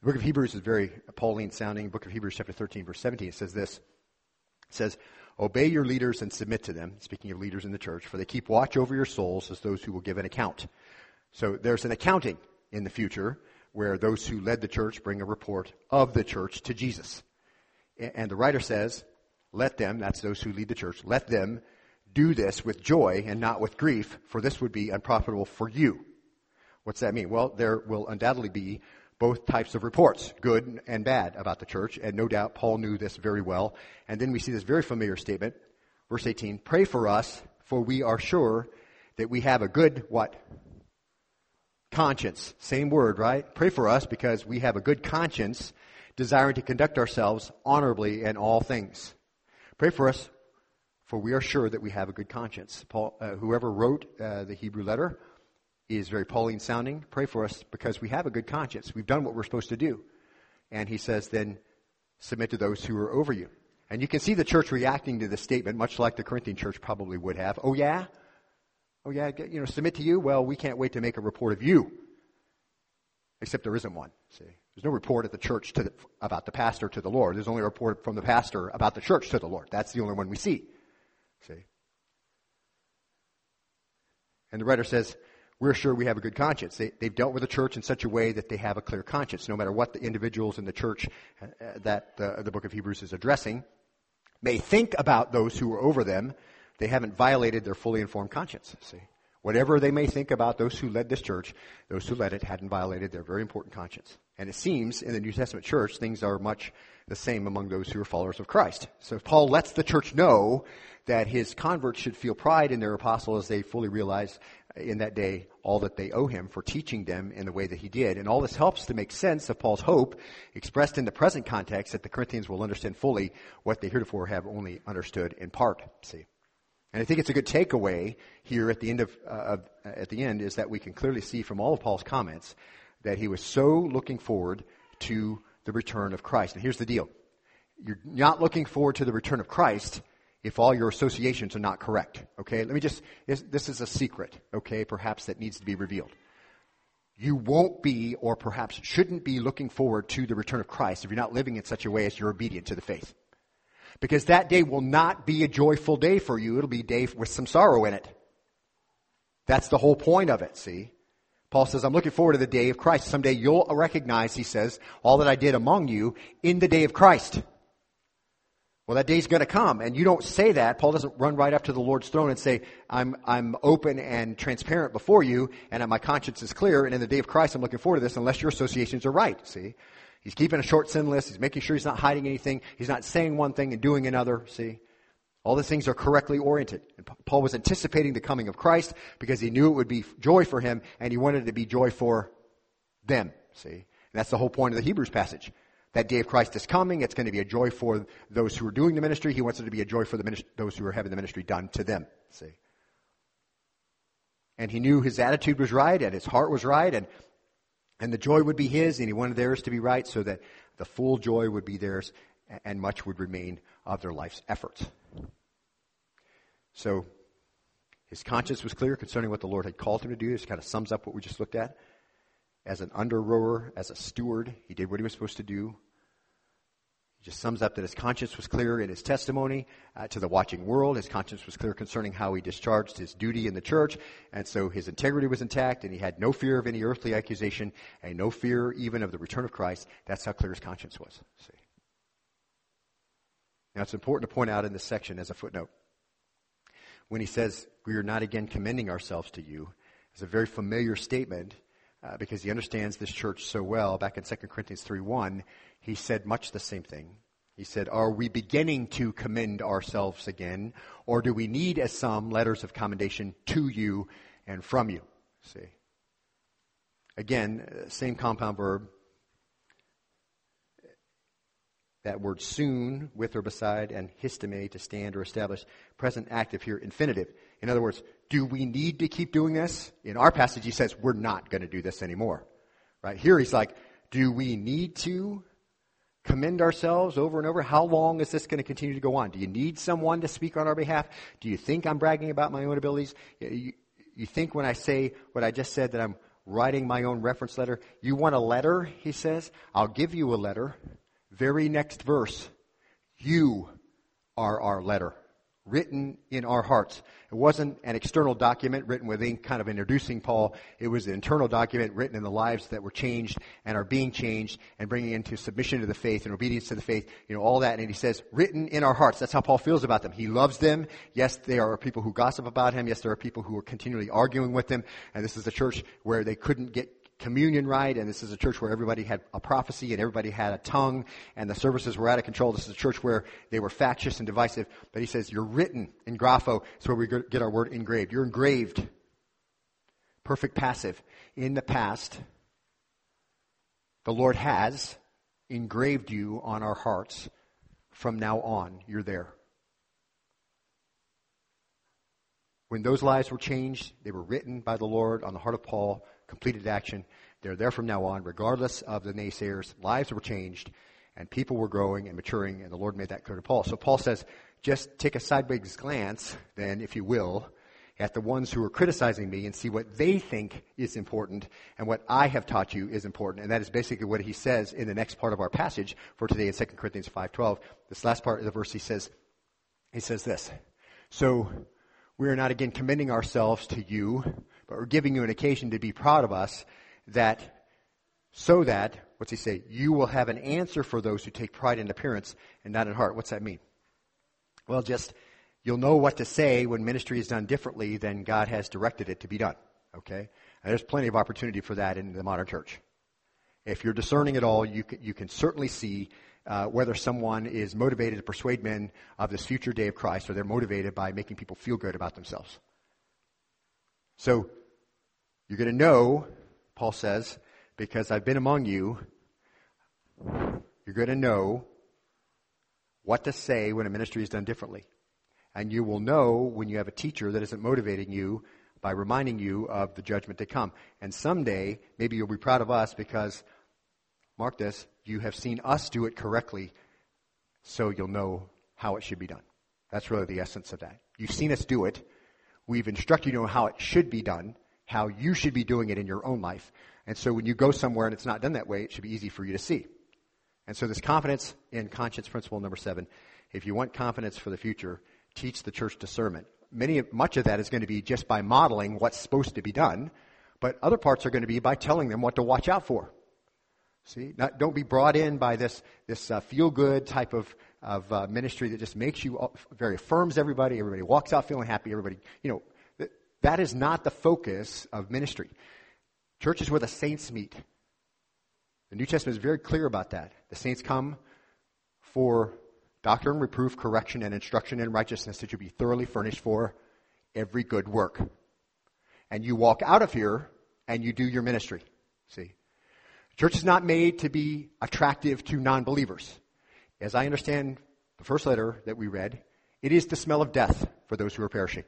The book of Hebrews is very Pauline sounding. Book of Hebrews chapter 13 verse 17, it says this. It says, Obey your leaders and submit to them, speaking of leaders in the church, for they keep watch over your souls as those who will give an account. So there's an accounting in the future where those who led the church bring a report of the church to Jesus. And the writer says, let them, that's those who lead the church, let them do this with joy and not with grief, for this would be unprofitable for you. What's that mean? Well, there will undoubtedly be both types of reports, good and bad, about the church, and no doubt Paul knew this very well. And then we see this very familiar statement, verse 18, pray for us, for we are sure that we have a good, what? Conscience. Same word, right? Pray for us because we have a good conscience desiring to conduct ourselves honorably in all things. Pray for us, for we are sure that we have a good conscience. Paul, uh, whoever wrote uh, the Hebrew letter is very Pauline sounding. Pray for us because we have a good conscience. We've done what we're supposed to do. And he says, then submit to those who are over you. And you can see the church reacting to this statement, much like the Corinthian church probably would have. Oh yeah? Oh yeah, you know, submit to you? Well, we can't wait to make a report of you. Except there isn't one. See, there's no report at the church the, about the pastor to the Lord. There's only a report from the pastor about the church to the Lord. That's the only one we see. See. And the writer says, we're sure we have a good conscience. They, have dealt with the church in such a way that they have a clear conscience. No matter what the individuals in the church uh, that uh, the book of Hebrews is addressing may think about those who are over them, they haven't violated their fully informed conscience. See? Whatever they may think about those who led this church, those who led it hadn't violated their very important conscience. And it seems in the New Testament church, things are much the same among those who are followers of Christ. So Paul lets the church know that his converts should feel pride in their apostle as they fully realize in that day all that they owe him for teaching them in the way that he did. And all this helps to make sense of Paul's hope expressed in the present context that the Corinthians will understand fully what they heretofore have only understood in part. See? And I think it's a good takeaway here at the end of, uh, at the end is that we can clearly see from all of Paul's comments that he was so looking forward to the return of Christ. And here's the deal. You're not looking forward to the return of Christ if all your associations are not correct. Okay? Let me just, this is a secret, okay, perhaps that needs to be revealed. You won't be, or perhaps shouldn't be looking forward to the return of Christ if you're not living in such a way as you're obedient to the faith. Because that day will not be a joyful day for you. It'll be a day with some sorrow in it. That's the whole point of it, see? Paul says, I'm looking forward to the day of Christ. Someday you'll recognize, he says, all that I did among you in the day of Christ. Well, that day's gonna come, and you don't say that. Paul doesn't run right up to the Lord's throne and say, I'm, I'm open and transparent before you, and my conscience is clear, and in the day of Christ I'm looking forward to this, unless your associations are right, see? He's keeping a short sin list. He's making sure he's not hiding anything. He's not saying one thing and doing another. See? All the things are correctly oriented. And Paul was anticipating the coming of Christ because he knew it would be joy for him and he wanted it to be joy for them. See? And that's the whole point of the Hebrews passage. That day of Christ is coming. It's going to be a joy for those who are doing the ministry. He wants it to be a joy for the ministry, those who are having the ministry done to them. See? And he knew his attitude was right and his heart was right and and the joy would be his, and he wanted theirs to be right so that the full joy would be theirs and much would remain of their life's efforts. So, his conscience was clear concerning what the Lord had called him to do. This kind of sums up what we just looked at. As an under rower, as a steward, he did what he was supposed to do It just sums up that his conscience was clear in his testimony uh, to the watching world. His conscience was clear concerning how he discharged his duty in the church. And so his integrity was intact and he had no fear of any earthly accusation and no fear even of the return of Christ. That's how clear his conscience was. See? Now it's important to point out in this section as a footnote. When he says, we are not again commending ourselves to you, it's a very familiar statement uh, because he understands this church so well. Back in 2 Corinthians 3 1, he said much the same thing. He said, Are we beginning to commend ourselves again, or do we need, as some, letters of commendation to you and from you? See? Again, uh, same compound verb. That word soon, with or beside, and histemi, to stand or establish. Present active here, infinitive. In other words, do we need to keep doing this? In our passage, he says, we're not going to do this anymore. Right? Here he's like, do we need to commend ourselves over and over? How long is this going to continue to go on? Do you need someone to speak on our behalf? Do you think I'm bragging about my own abilities? You, you think when I say what I just said that I'm writing my own reference letter? You want a letter, he says? I'll give you a letter. Very next verse. You are our letter written in our hearts. It wasn't an external document written with ink kind of introducing Paul. It was an internal document written in the lives that were changed and are being changed and bringing into submission to the faith and obedience to the faith, you know, all that. And he says, written in our hearts. That's how Paul feels about them. He loves them. Yes, there are people who gossip about him. Yes, there are people who are continually arguing with him. And this is a church where they couldn't get communion right, and this is a church where everybody had a prophecy and everybody had a tongue, and the services were out of control. This is a church where they were factious and divisive. But he says, You're written in grapho. It's where we get our word engraved. You're engraved. Perfect passive. In the past, the Lord has, engraved you on our hearts. From now on, you're there. When those lives were changed, they were written by the Lord on the heart of Paul, completed action. They're there from now on, regardless of the naysayers. Lives were changed, and people were growing and maturing, and the Lord made that clear to Paul. So Paul says, just take a sideways glance, then, if you will, at the ones who are criticizing me and see what they think is important and what I have taught you is important. And that is basically what he says in the next part of our passage for today in 2 Corinthians 5.12. This last part of the verse he says, he says this. So we are not again commending ourselves to you, but we're giving you an occasion to be proud of us that so that, what's he say, you will have an answer for those who take pride in appearance and not in heart. What's that mean? Well, just You'll know what to say when ministry is done differently than God has directed it to be done. Okay? And there's plenty of opportunity for that in the modern church. If you're discerning at all, you can, you can certainly see uh, whether someone is motivated to persuade men of this future day of Christ or they're motivated by making people feel good about themselves. So, you're going to know, Paul says, because I've been among you, you're going to know what to say when a ministry is done differently. And you will know when you have a teacher that isn't motivating you by reminding you of the judgment to come. And someday, maybe you'll be proud of us because, mark this, you have seen us do it correctly, so you'll know how it should be done. That's really the essence of that. You've seen us do it. We've instructed you on how it should be done, how you should be doing it in your own life. And so when you go somewhere and it's not done that way, it should be easy for you to see. And so this confidence in conscience principle number seven, if you want confidence for the future, teach the church discernment. Many, much of that is going to be just by modeling what's supposed to be done, but other parts are going to be by telling them what to watch out for. See, Not, don't be brought in by this this uh, feel good type of of uh, ministry that just makes you very affirms everybody. Everybody walks out feeling happy. Everybody, you know, th- that is not the focus of ministry. Church is where the saints meet. The New Testament is very clear about that. The saints come for doctrine, reproof, correction, and instruction in righteousness that you be thoroughly furnished for every good work. And you walk out of here and you do your ministry. See? Church is not made to be attractive to non-believers. As I understand the first letter that we read, it is the smell of death for those who are perishing.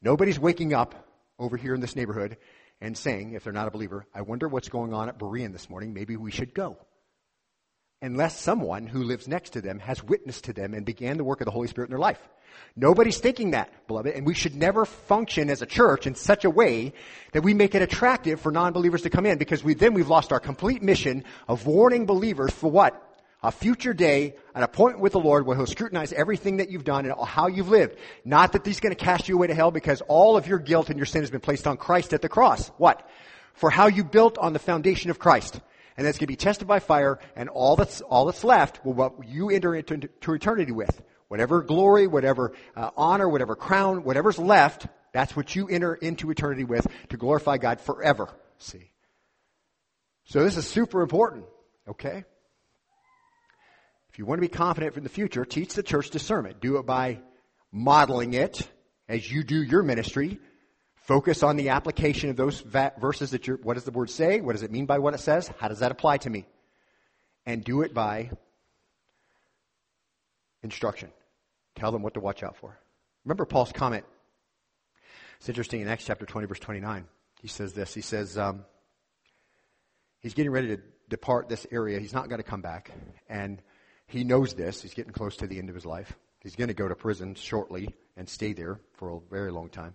Nobody's waking up over here in this neighborhood and saying, if they're not a believer, I wonder what's going on at Berean this morning. Maybe we should go unless someone who lives next to them has witnessed to them and began the work of the Holy Spirit in their life. Nobody's thinking that, beloved, and we should never function as a church in such a way that we make it attractive for non-believers to come in because we, then we've lost our complete mission of warning believers for what? A future day, an appointment with the Lord where He'll scrutinize everything that you've done and how you've lived. Not that He's going to cast you away to hell because all of your guilt and your sin has been placed on Christ at the cross. What? For how you built on the foundation of Christ and that's going to be tested by fire, and all that's all that's left will what you enter into, into eternity with. Whatever glory, whatever uh, honor, whatever crown, whatever's left, that's what you enter into eternity with to glorify God forever. See. So this is super important. Okay. If you want to be confident for the future, teach the church discernment. Do it by modeling it as you do your ministry Focus on the application of those verses that you're, what does the word say? What does it mean by what it says? How does that apply to me? And do it by instruction. Tell them what to watch out for. Remember Paul's comment. It's interesting in Acts chapter 20 verse 29. He says this. He says, um, he's getting ready to depart this area. He's not going to come back. And he knows this. He's getting close to the end of his life. He's going to go to prison shortly and stay there for a very long time.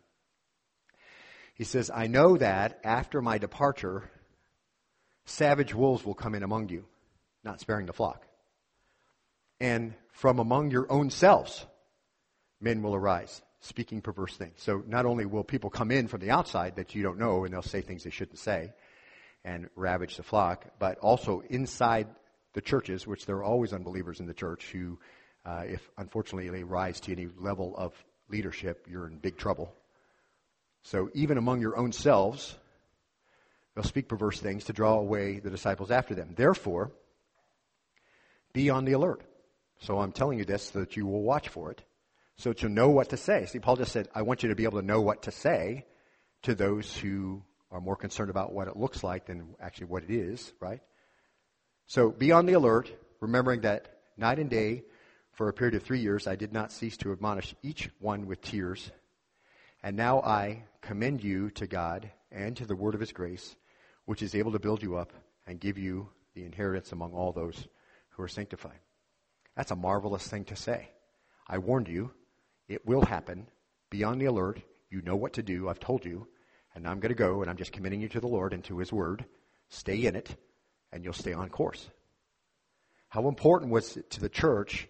He says, I know that after my departure, savage wolves will come in among you, not sparing the flock. And from among your own selves, men will arise, speaking perverse things. So not only will people come in from the outside that you don't know and they'll say things they shouldn't say and ravage the flock, but also inside the churches, which there are always unbelievers in the church who, uh, if unfortunately they rise to any level of leadership, you're in big trouble. So even among your own selves, they'll speak perverse things to draw away the disciples after them. Therefore, be on the alert. So I'm telling you this so that you will watch for it, so that you'll know what to say. See, Paul just said, I want you to be able to know what to say to those who are more concerned about what it looks like than actually what it is, right? So be on the alert, remembering that night and day, for a period of three years, I did not cease to admonish each one with tears. And now I commend you to God and to the word of his grace, which is able to build you up and give you the inheritance among all those who are sanctified. That's a marvelous thing to say. I warned you. It will happen. Be on the alert. You know what to do. I've told you. And now I'm going to go and I'm just committing you to the Lord and to His Word. Stay in it and you'll stay on course. How important was it to the church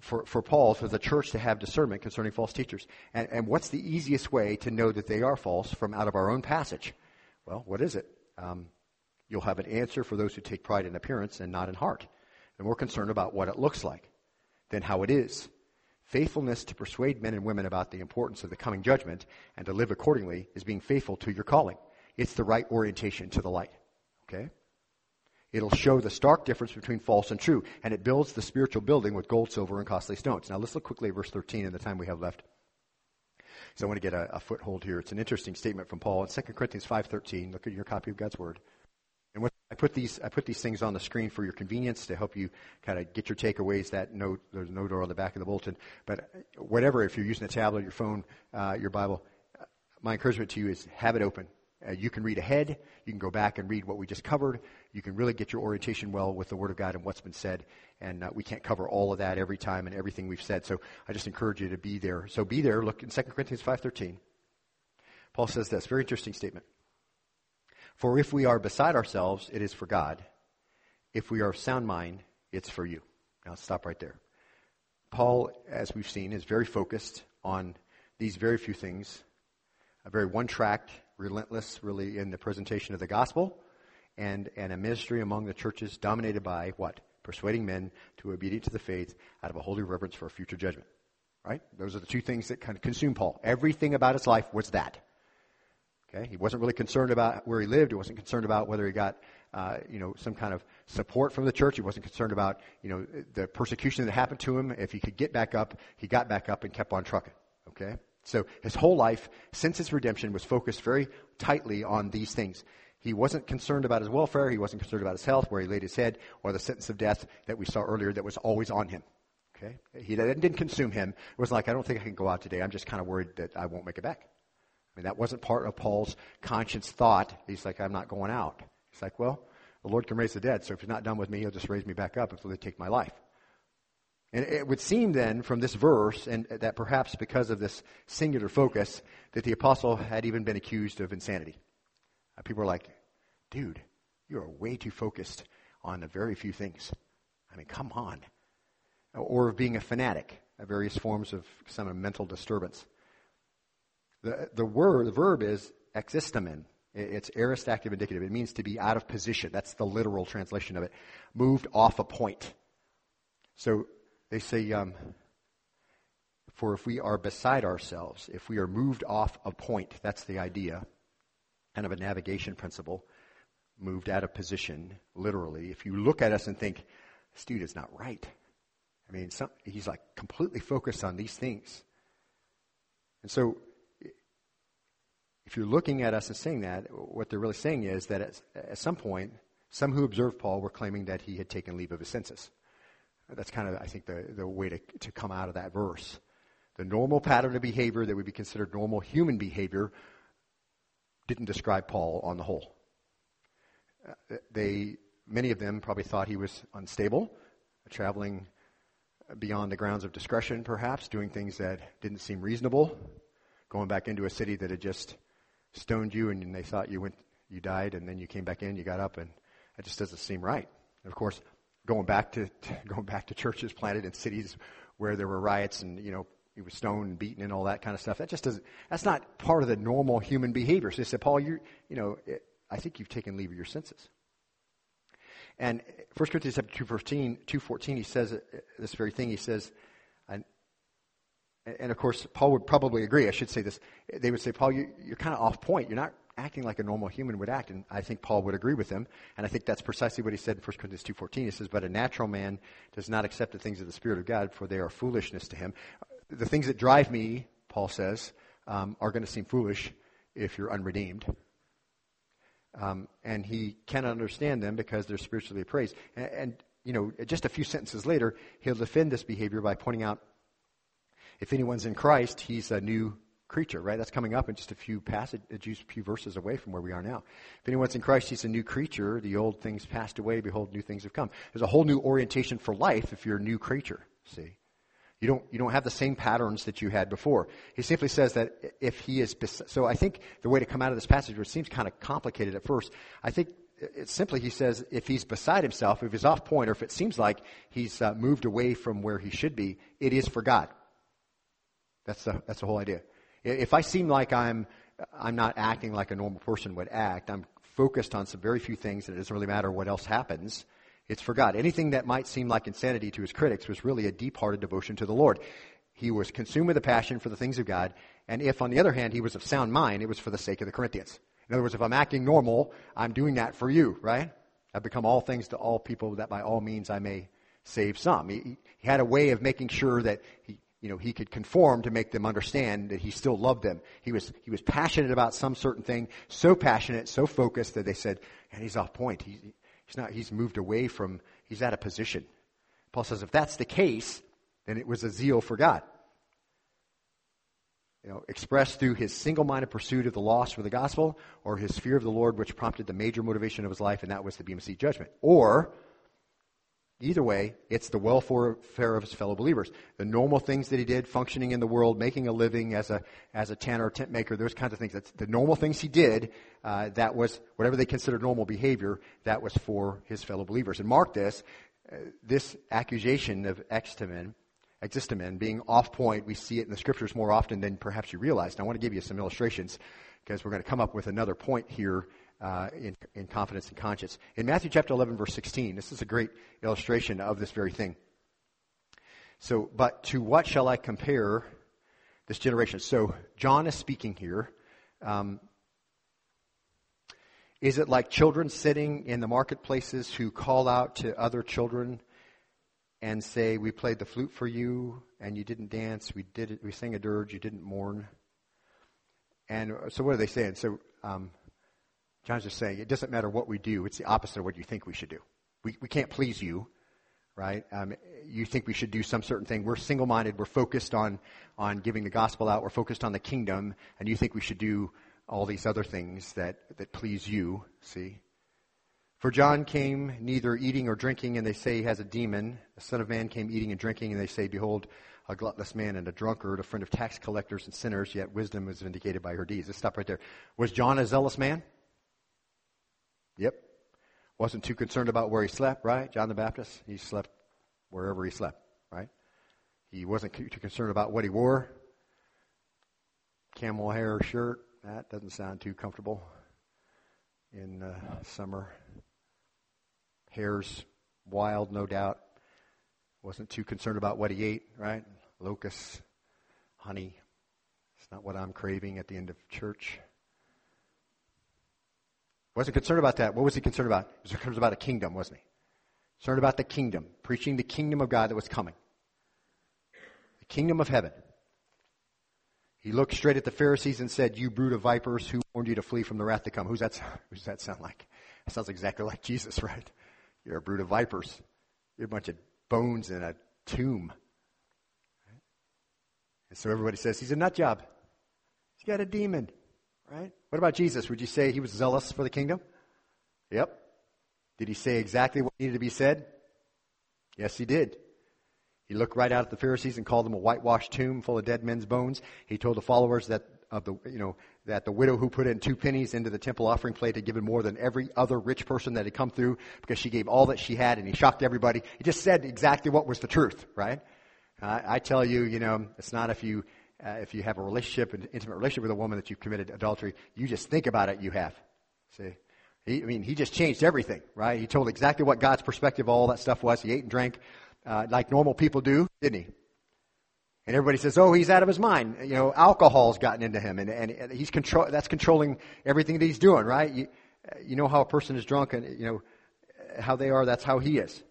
for, for Paul, for the church to have discernment concerning false teachers? And, and what's the easiest way to know that they are false from out of our own passage? Well, what is it? Um, you'll have an answer for those who take pride in appearance and not in heart. And we're concerned about what it looks like than how it is. Faithfulness to persuade men and women about the importance of the coming judgment and to live accordingly is being faithful to your calling. It's the right orientation to the light. Okay? It'll show the stark difference between false and true, and it builds the spiritual building with gold, silver, and costly stones. Now let's look quickly at verse 13 in the time we have left. So I want to get a, a foothold here. It's an interesting statement from Paul in 2 Corinthians 5.13. Look at your copy of God's Word. And what I put these I put these things on the screen for your convenience to help you kind of get your takeaways. That note there's a note on the back of the bulletin. But whatever, if you're using a tablet, your phone, uh, your Bible, my encouragement to you is have it open. Uh, you can read ahead. You can go back and read what we just covered. You can really get your orientation well with the Word of God and what's been said. And uh, we can't cover all of that every time and everything we've said. So I just encourage you to be there. So be there. Look in 2 Corinthians 5.13. Paul says this. Very interesting statement. For if we are beside ourselves, it is for God. If we are of sound mind, it's for you. Now stop right there. Paul, as we've seen, is very focused on these very few things, a very one tracked, relentless, really, in the presentation of the gospel, and, and a ministry among the churches dominated by what? Persuading men to obedience to the faith out of a holy reverence for a future judgment. Right? Those are the two things that kind of consume Paul. Everything about his life was that. Okay? He wasn't really concerned about where he lived. He wasn't concerned about whether he got, uh, you know, some kind of support from the church. He wasn't concerned about, you know, the persecution that happened to him. If he could get back up, he got back up and kept on trucking. Okay? So his whole life, since his redemption, was focused very tightly on these things. He wasn't concerned about his welfare. He wasn't concerned about his health, where he laid his head, or the sentence of death that we saw earlier that was always on him. Okay? He, didn't consume him. It was like, I don't think I can go out today. I'm just kind of worried that I won't make it back. I mean, that wasn't part of Paul's conscience thought. He's like, I'm not going out. He's like, well, the Lord can raise the dead, so if he's not done with me, he'll just raise me back up until they take my life. And it would seem then from this verse, and that perhaps because of this singular focus, that the apostle had even been accused of insanity. Uh, people are like, dude, you are way too focused on a very few things. I mean, come on. Or of being a fanatic, various forms of some mental disturbance. The, the word, the verb is existamen. It's aorist active indicative. It means to be out of position. That's the literal translation of it. Moved off a point. So they say, um, for if we are beside ourselves, if we are moved off a point, that's the idea, kind of a navigation principle, moved out of position, literally. If you look at us and think, this dude is not right. I mean, some, he's like completely focused on these things. And so if you're looking at us and saying that, what they're really saying is that at, at some point, some who observed Paul were claiming that he had taken leave of his senses. That's kind of, I think, the, the way to, to come out of that verse. The normal pattern of behavior that would be considered normal human behavior didn't describe Paul on the whole. Uh, they, many of them probably thought he was unstable, traveling beyond the grounds of discretion, perhaps, doing things that didn't seem reasonable, going back into a city that had just stoned you and they thought you went, you died, and then you came back in, you got up, and it just doesn't seem right. And of course, going back to, going back to churches planted in cities where there were riots and you know he was stoned and beaten and all that kind of stuff. That just doesn't. That's not part of the normal human behavior. So they said, Paul, you you know, it, I think you've taken leave of your senses. And 1 Corinthians chapter 2.14, 2.14, he says eh, this very thing. He says, and and of course, Paul would probably agree. I should say this. They would say, Paul, you, you, are kind of off point. You're not acting like a normal human would act. And I think Paul would agree with them. And I think that's precisely what he said in 1 Corinthians 2.14. He says, but a natural man does not accept the things of the Spirit of God, for they are foolishness to him. The things that drive me, Paul says, um, are going to seem foolish if you're unredeemed. Um, and he cannot understand them because they're spiritually appraised. And, and, you know, just a few sentences later, he'll defend this behavior by pointing out if anyone's in Christ, he's a new creature, right? That's coming up in just a few passages, a few verses away from where we are now. If anyone's in Christ, he's a new creature. The old things passed away. Behold, new things have come. There's a whole new orientation for life if you're a new creature. See, you don't you don't have the same patterns that you had before. He simply says that if he is so, I think the way to come out of this passage, which seems kind of complicated at first, I think it's simply he says if he's beside himself, if he's off point, or if it seems like he's uh, moved away from where he should be, it is for God. That's the that's the whole idea. If I seem like I'm, I'm not acting like a normal person would act, I'm focused on some very few things and it doesn't really matter what else happens. It's for God. Anything that might seem like insanity to his critics was really a deep-hearted devotion to the Lord. He was consumed with a passion for the things of God, and if, on the other hand, he was of sound mind, it was for the sake of the Corinthians. In other words, if I'm acting normal, I'm doing that for you, right? I've become all things to all people that by all means I may save some. He, he had a way of making sure that he, you know, he could conform to make them understand that he still loved them. He was, he was passionate about some certain thing, so passionate, so focused that they said, and he's off point. He, he's not, he's moved away from, he's out of position. Paul says, if that's the case, then it was a zeal for God. You know, expressed through his single-minded pursuit of the lost for the gospel, or his fear of the Lord, which prompted the major motivation of his life, and that was the Bema seat judgment. Or, Either way, it's the welfare of his fellow believers. The normal things that he did, functioning in the world, making a living as a, as a tanner, tent maker, those kinds of things. That's the normal things he did, uh, that was, whatever they considered normal behavior, that was for his fellow believers. And mark this, uh, this accusation of extimen, existimen being off point, we see it in the scriptures more often than perhaps you realize. And I want to give you some illustrations because we're going to come up with another point here uh, in, in confidence and conscience. In Matthew chapter 11, verse 16, this is a great illustration of this very thing. So, but to what shall I compare this generation? So, John is speaking here. Um, is it like children sitting in the marketplaces who call out to other children and say, "We played the flute for you, and you didn't dance. We did it. We sang a dirge. You didn't mourn." And so, what are they saying? So, um, John's just saying it doesn't matter what we do. It's the opposite of what you think we should do. We, we can't please you, right? Um, you think we should do some certain thing. We're single-minded. We're focused on, on giving the gospel out. We're focused on the kingdom. And you think we should do all these other things that, that please you, see? For John came neither eating or drinking, and they say he has a demon. The Son of Man came eating and drinking, and they say, Behold, a gluttonous man and a drunkard, a friend of tax collectors and sinners, yet wisdom is vindicated by her deeds. Let's stop right there. Was John a zealous man? Yep. Wasn't too concerned about where he slept, right? John the Baptist, he slept wherever he slept, right? He wasn't too concerned about what he wore. Camel hair shirt, that doesn't sound too comfortable in uh, summer. Hair's wild, no doubt. Wasn't too concerned about what he ate, right? Locusts, honey. It's not what I'm craving at the end of church. Wasn't concerned about that. What was he concerned about? He was concerned about a kingdom, wasn't he? Concerned about the kingdom, preaching the kingdom of God that was coming. The kingdom of heaven. He looked straight at the Pharisees and said, You brood of vipers, who warned you to flee from the wrath to come? Who's that, who's that sound like? That sounds exactly like Jesus, right? You're a brood of vipers. You're a bunch of bones in a tomb. And so everybody says, He's a nut job. He's got a demon. Right? What about Jesus? Would you say he was zealous for the kingdom? Yep. Did he say exactly what needed to be said? Yes, he did. He looked right out at the Pharisees and called them a whitewashed tomb full of dead men's bones. He told the followers that of the you know that the widow who put in two pennies into the temple offering plate had given more than every other rich person that had come through because she gave all that she had and he shocked everybody. He just said exactly what was the truth, right? I, I tell you, you know, it's not if you uh, if you have a relationship, an intimate relationship with a woman that you've committed adultery, you just think about it, you have. See? He, I mean, he just changed everything, right? He told exactly what God's perspective all that stuff was. He ate and drank uh, like normal people do, didn't he? And everybody says, "Oh, he's out of his mind." You know, alcohol's gotten into him, and, and he's control. That's controlling everything that he's doing, right? You, you know how a person is drunk, and you know how they are. That's how he is.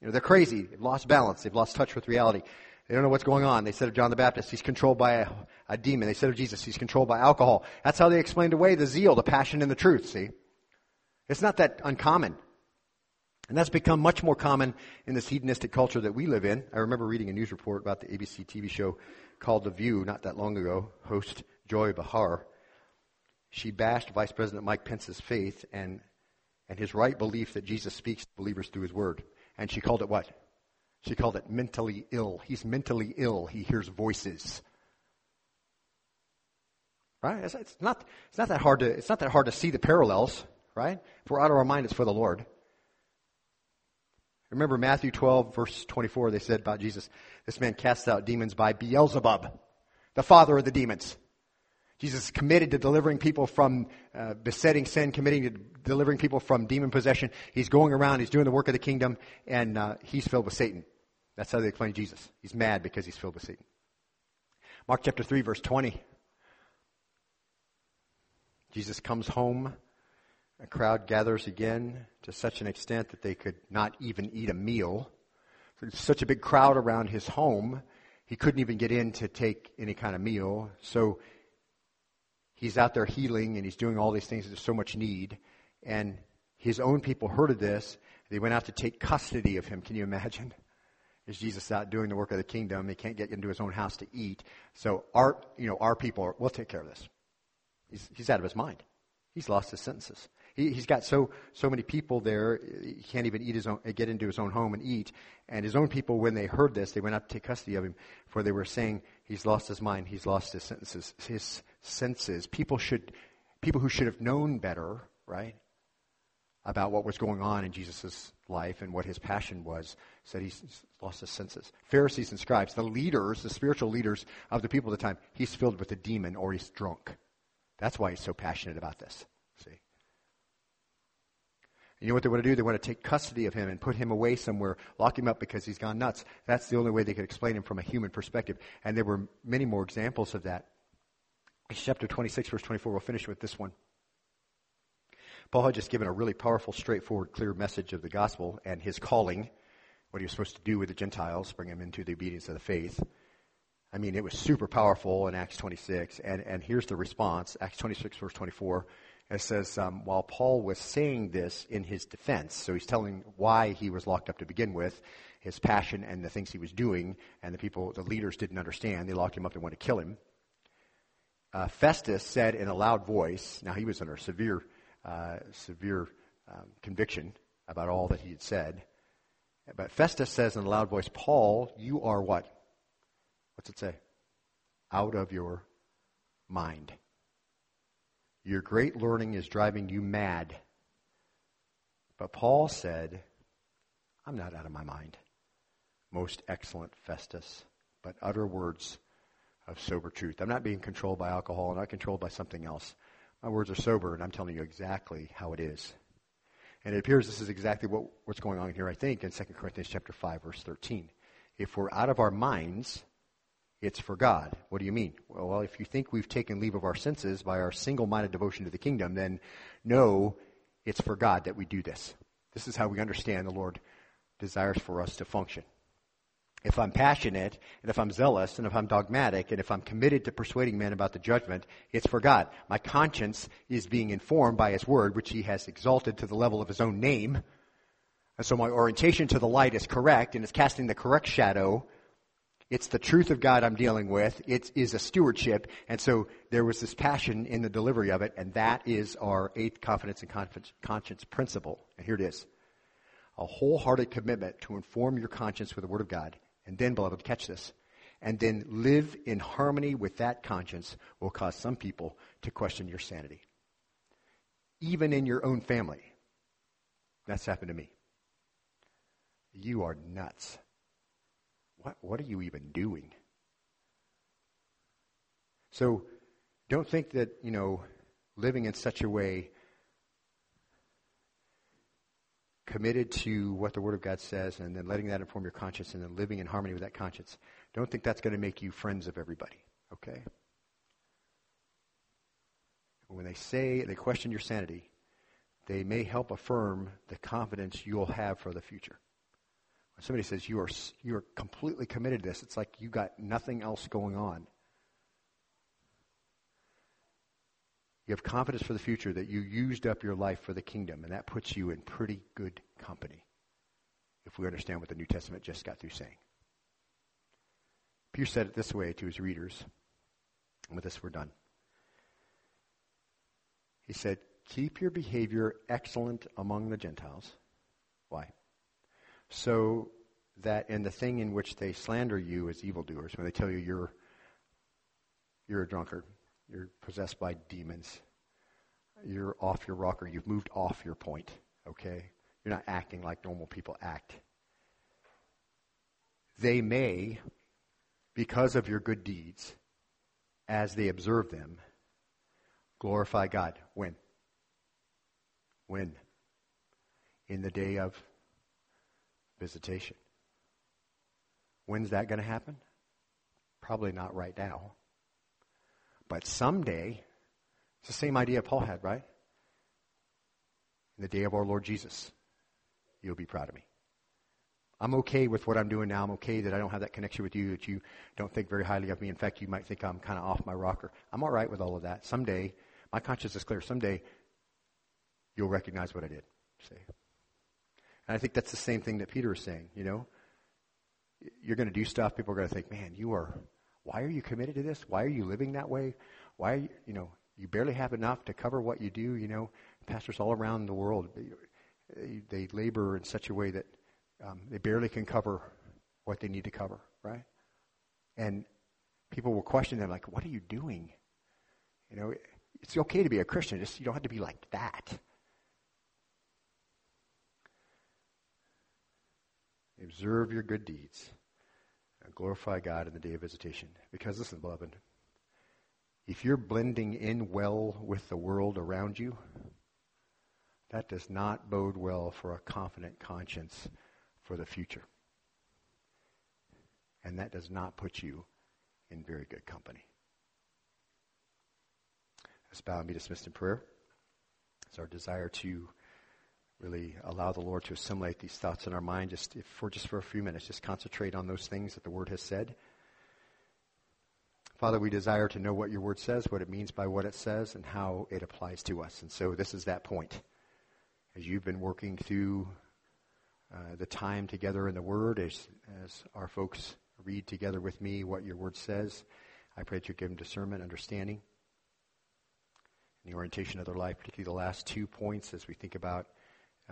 You know, they're crazy. They've lost balance. They've lost touch with reality. They don't know what's going on. They said of John the Baptist, he's controlled by a, a demon. They said of Jesus, he's controlled by alcohol. That's how they explained away the zeal, the passion, and the truth, see? It's not that uncommon. And that's become much more common in this hedonistic culture that we live in. I remember reading a news report about the ABC TV show called The View not that long ago. Host Joy Behar. She bashed Vice President Mike Pence's faith and, and his right belief that Jesus speaks to believers through his word. And she called it what? She called it mentally ill. He's mentally ill. He hears voices. Right? It's, it's, not, it's not that hard to, it's not that hard to see the parallels, right? If we're out of our mind, it's for the Lord. Remember Matthew 12 verse 24, they said about Jesus, this man casts out demons by Beelzebub, the father of the demons. Jesus is committed to delivering people from uh, besetting sin, committing to delivering people from demon possession. He's going around, he's doing the work of the kingdom, and uh, he's filled with Satan. That's how they explain Jesus. He's mad because he's filled with Satan. Mark chapter 3, verse 20. Jesus comes home. A crowd gathers again to such an extent that they could not even eat a meal. There's such a big crowd around his home, he couldn't even get in to take any kind of meal. So he's out there healing and he's doing all these things. There's so much need. And his own people heard of this. They went out to take custody of him. Can you imagine? Is Jesus out doing the work of the kingdom? He can't get into his own house to eat. So our, you know, our people, are, we'll take care of this. He's, he's out of his mind. He's lost his senses. He, has got so so many people there, he can't even eat his own, get into his own home and eat. And his own people, when they heard this, they went out to take custody of him, for they were saying he's lost his mind, he's lost his senses, his senses. People should, people who should have known better, right, about what was going on in Jesus' life and what his passion was, said he's lost his senses. Pharisees and scribes, the leaders, the spiritual leaders of the people of the time, he's filled with a demon or he's drunk. That's why he's so passionate about this. See? You know what they want to do? They want to take custody of him and put him away somewhere, lock him up because he's gone nuts. That's the only way they could explain him from a human perspective. And there were many more examples of that. Chapter 26, verse 24, we'll finish with this one. Paul had just given a really powerful, straightforward, clear message of the gospel and his calling, what he was supposed to do with the Gentiles, bring them into the obedience of the faith. I mean, it was super powerful in Acts 26. And, and here's the response Acts 26, verse 24. It says, um, while Paul was saying this in his defense, so he's telling why he was locked up to begin with, his passion and the things he was doing, and the people, the leaders didn't understand. They locked him up and wanted to kill him. Uh, Festus said in a loud voice, now he was under severe, uh, severe um, conviction about all that he had said. But Festus says in a loud voice, Paul, you are what? What's it say? Out of your mind. Your great learning is driving you mad. But Paul said, I'm not out of my mind. Most excellent Festus, but utter words of sober truth. I'm not being controlled by alcohol, I'm not controlled by something else. My words are sober, and I'm telling you exactly how it is. And it appears this is exactly what, what's going on here, I think, in 2 Corinthians chapter 5, verse 13. If we're out of our minds, it's for God. What do you mean? Well, if you think we've taken leave of our senses by our single minded devotion to the kingdom, then no, it's for God that we do this. This is how we understand the Lord desires for us to function. If I'm passionate, and if I'm zealous, and if I'm dogmatic, and if I'm committed to persuading men about the judgment, it's for God. My conscience is being informed by His Word, which He has exalted to the level of His own name. And so my orientation to the light is correct, and it's casting the correct shadow it's the truth of God I'm dealing with. It is a stewardship. And so there was this passion in the delivery of it, and that is our eighth confidence and conscience principle. And here it is. A wholehearted commitment to inform your conscience with the Word of God. And then, beloved, catch this. And then live in harmony with that conscience will cause some people to question your sanity. Even in your own family. That's happened to me. You are nuts what, what are you even doing? So don't think that, you know, living in such a way committed to what the Word of God says and then letting that inform your conscience and then living in harmony with that conscience, don't think that's going to make you friends of everybody, okay? When they say, they question your sanity, they may help affirm the confidence you'll have for the future When somebody says you are you are completely committed to this, it's like you got nothing else going on. You have confidence for the future that you used up your life for the kingdom, and that puts you in pretty good company if we understand what the New Testament just got through saying. Peter said it this way to his readers, and with this we're done. He said, Keep your behavior excellent among the Gentiles. Why? So that in the thing in which they slander you as evildoers, when they tell you you're, you're a drunkard, you're possessed by demons, you're off your rocker, you've moved off your point, okay? You're not acting like normal people act. They may, because of your good deeds, as they observe them, glorify God. When? When? In the day of visitation. When's that going to happen? Probably not right now. But someday, it's the same idea Paul had, right? In the day of our Lord Jesus, you'll be proud of me. I'm okay with what I'm doing now. I'm okay that I don't have that connection with you, that you don't think very highly of me. In fact, you might think I'm kind of off my rocker. I'm all right with all of that. Someday, my conscience is clear. Someday, you'll recognize what I did. Say. And I think that's the same thing that Peter is saying, you know? You're going to do stuff, people are going to think, man, you are, why are you committed to this? Why are you living that way? Why are you, you know, you barely have enough to cover what you do, you know? Pastors all around the world, they labor in such a way that um, they barely can cover what they need to cover, right? And people will question them, like, what are you doing? You know, it's okay to be a Christian, just you don't have to be like that. Observe your good deeds. Glorify God in the day of visitation. Because listen, beloved, if you're blending in well with the world around you, that does not bode well for a confident conscience for the future. And that does not put you in very good company. Let's bow and be dismissed in prayer. It's our desire to really allow the Lord to assimilate these thoughts in our mind just if for just for a few minutes. Just concentrate on those things that the Word has said. Father, we desire to know what your Word says, what it means by what it says, and how it applies to us. And so this is that point. As you've been working through uh, the time together in the Word, as, as our folks read together with me what your Word says, I pray that you give them discernment, understanding, and the orientation of their life, particularly the last two points as we think about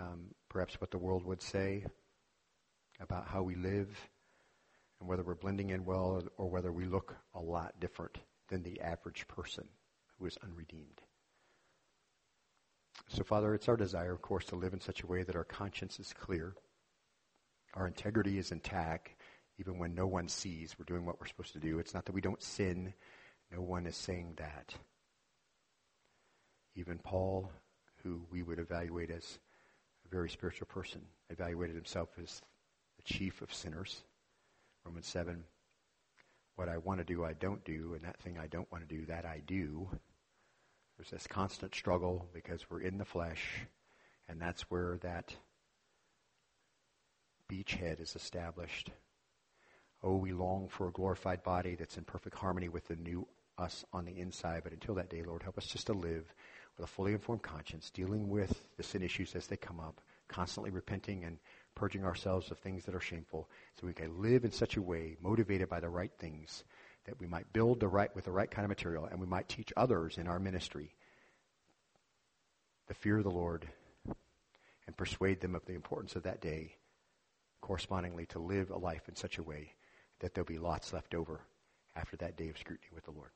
um, perhaps what the world would say about how we live and whether we're blending in well or whether we look a lot different than the average person who is unredeemed. So, Father, it's our desire, of course, to live in such a way that our conscience is clear, our integrity is intact, even when no one sees we're doing what we're supposed to do. It's not that we don't sin, no one is saying that. Even Paul, who we would evaluate as very spiritual person, evaluated himself as the chief of sinners. Romans 7. What I want to do, I don't do, and that thing I don't want to do, that I do. There's this constant struggle because we're in the flesh, and that's where that beachhead is established. Oh, we long for a glorified body that's in perfect harmony with the new us on the inside. But until that day, Lord, help us just to live with a fully informed conscience, dealing with the sin issues as they come up, constantly repenting and purging ourselves of things that are shameful, so we can live in such a way, motivated by the right things, that we might build the right with the right kind of material, and we might teach others in our ministry the fear of the Lord and persuade them of the importance of that day, correspondingly to live a life in such a way that there'll be lots left over after that day of scrutiny with the Lord.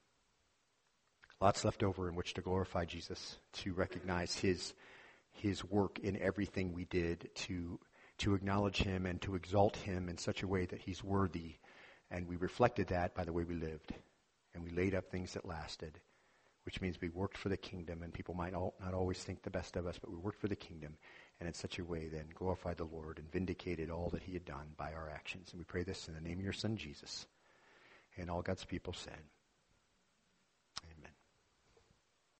Lots left over in which to glorify Jesus, to recognize his, his work in everything we did, to, to acknowledge him and to exalt him in such a way that he's worthy. And we reflected that by the way we lived. And we laid up things that lasted, which means we worked for the kingdom. And people might all, not always think the best of us, but we worked for the kingdom. And in such a way then glorified the Lord and vindicated all that he had done by our actions. And we pray this in the name of your son Jesus. And all God's people said,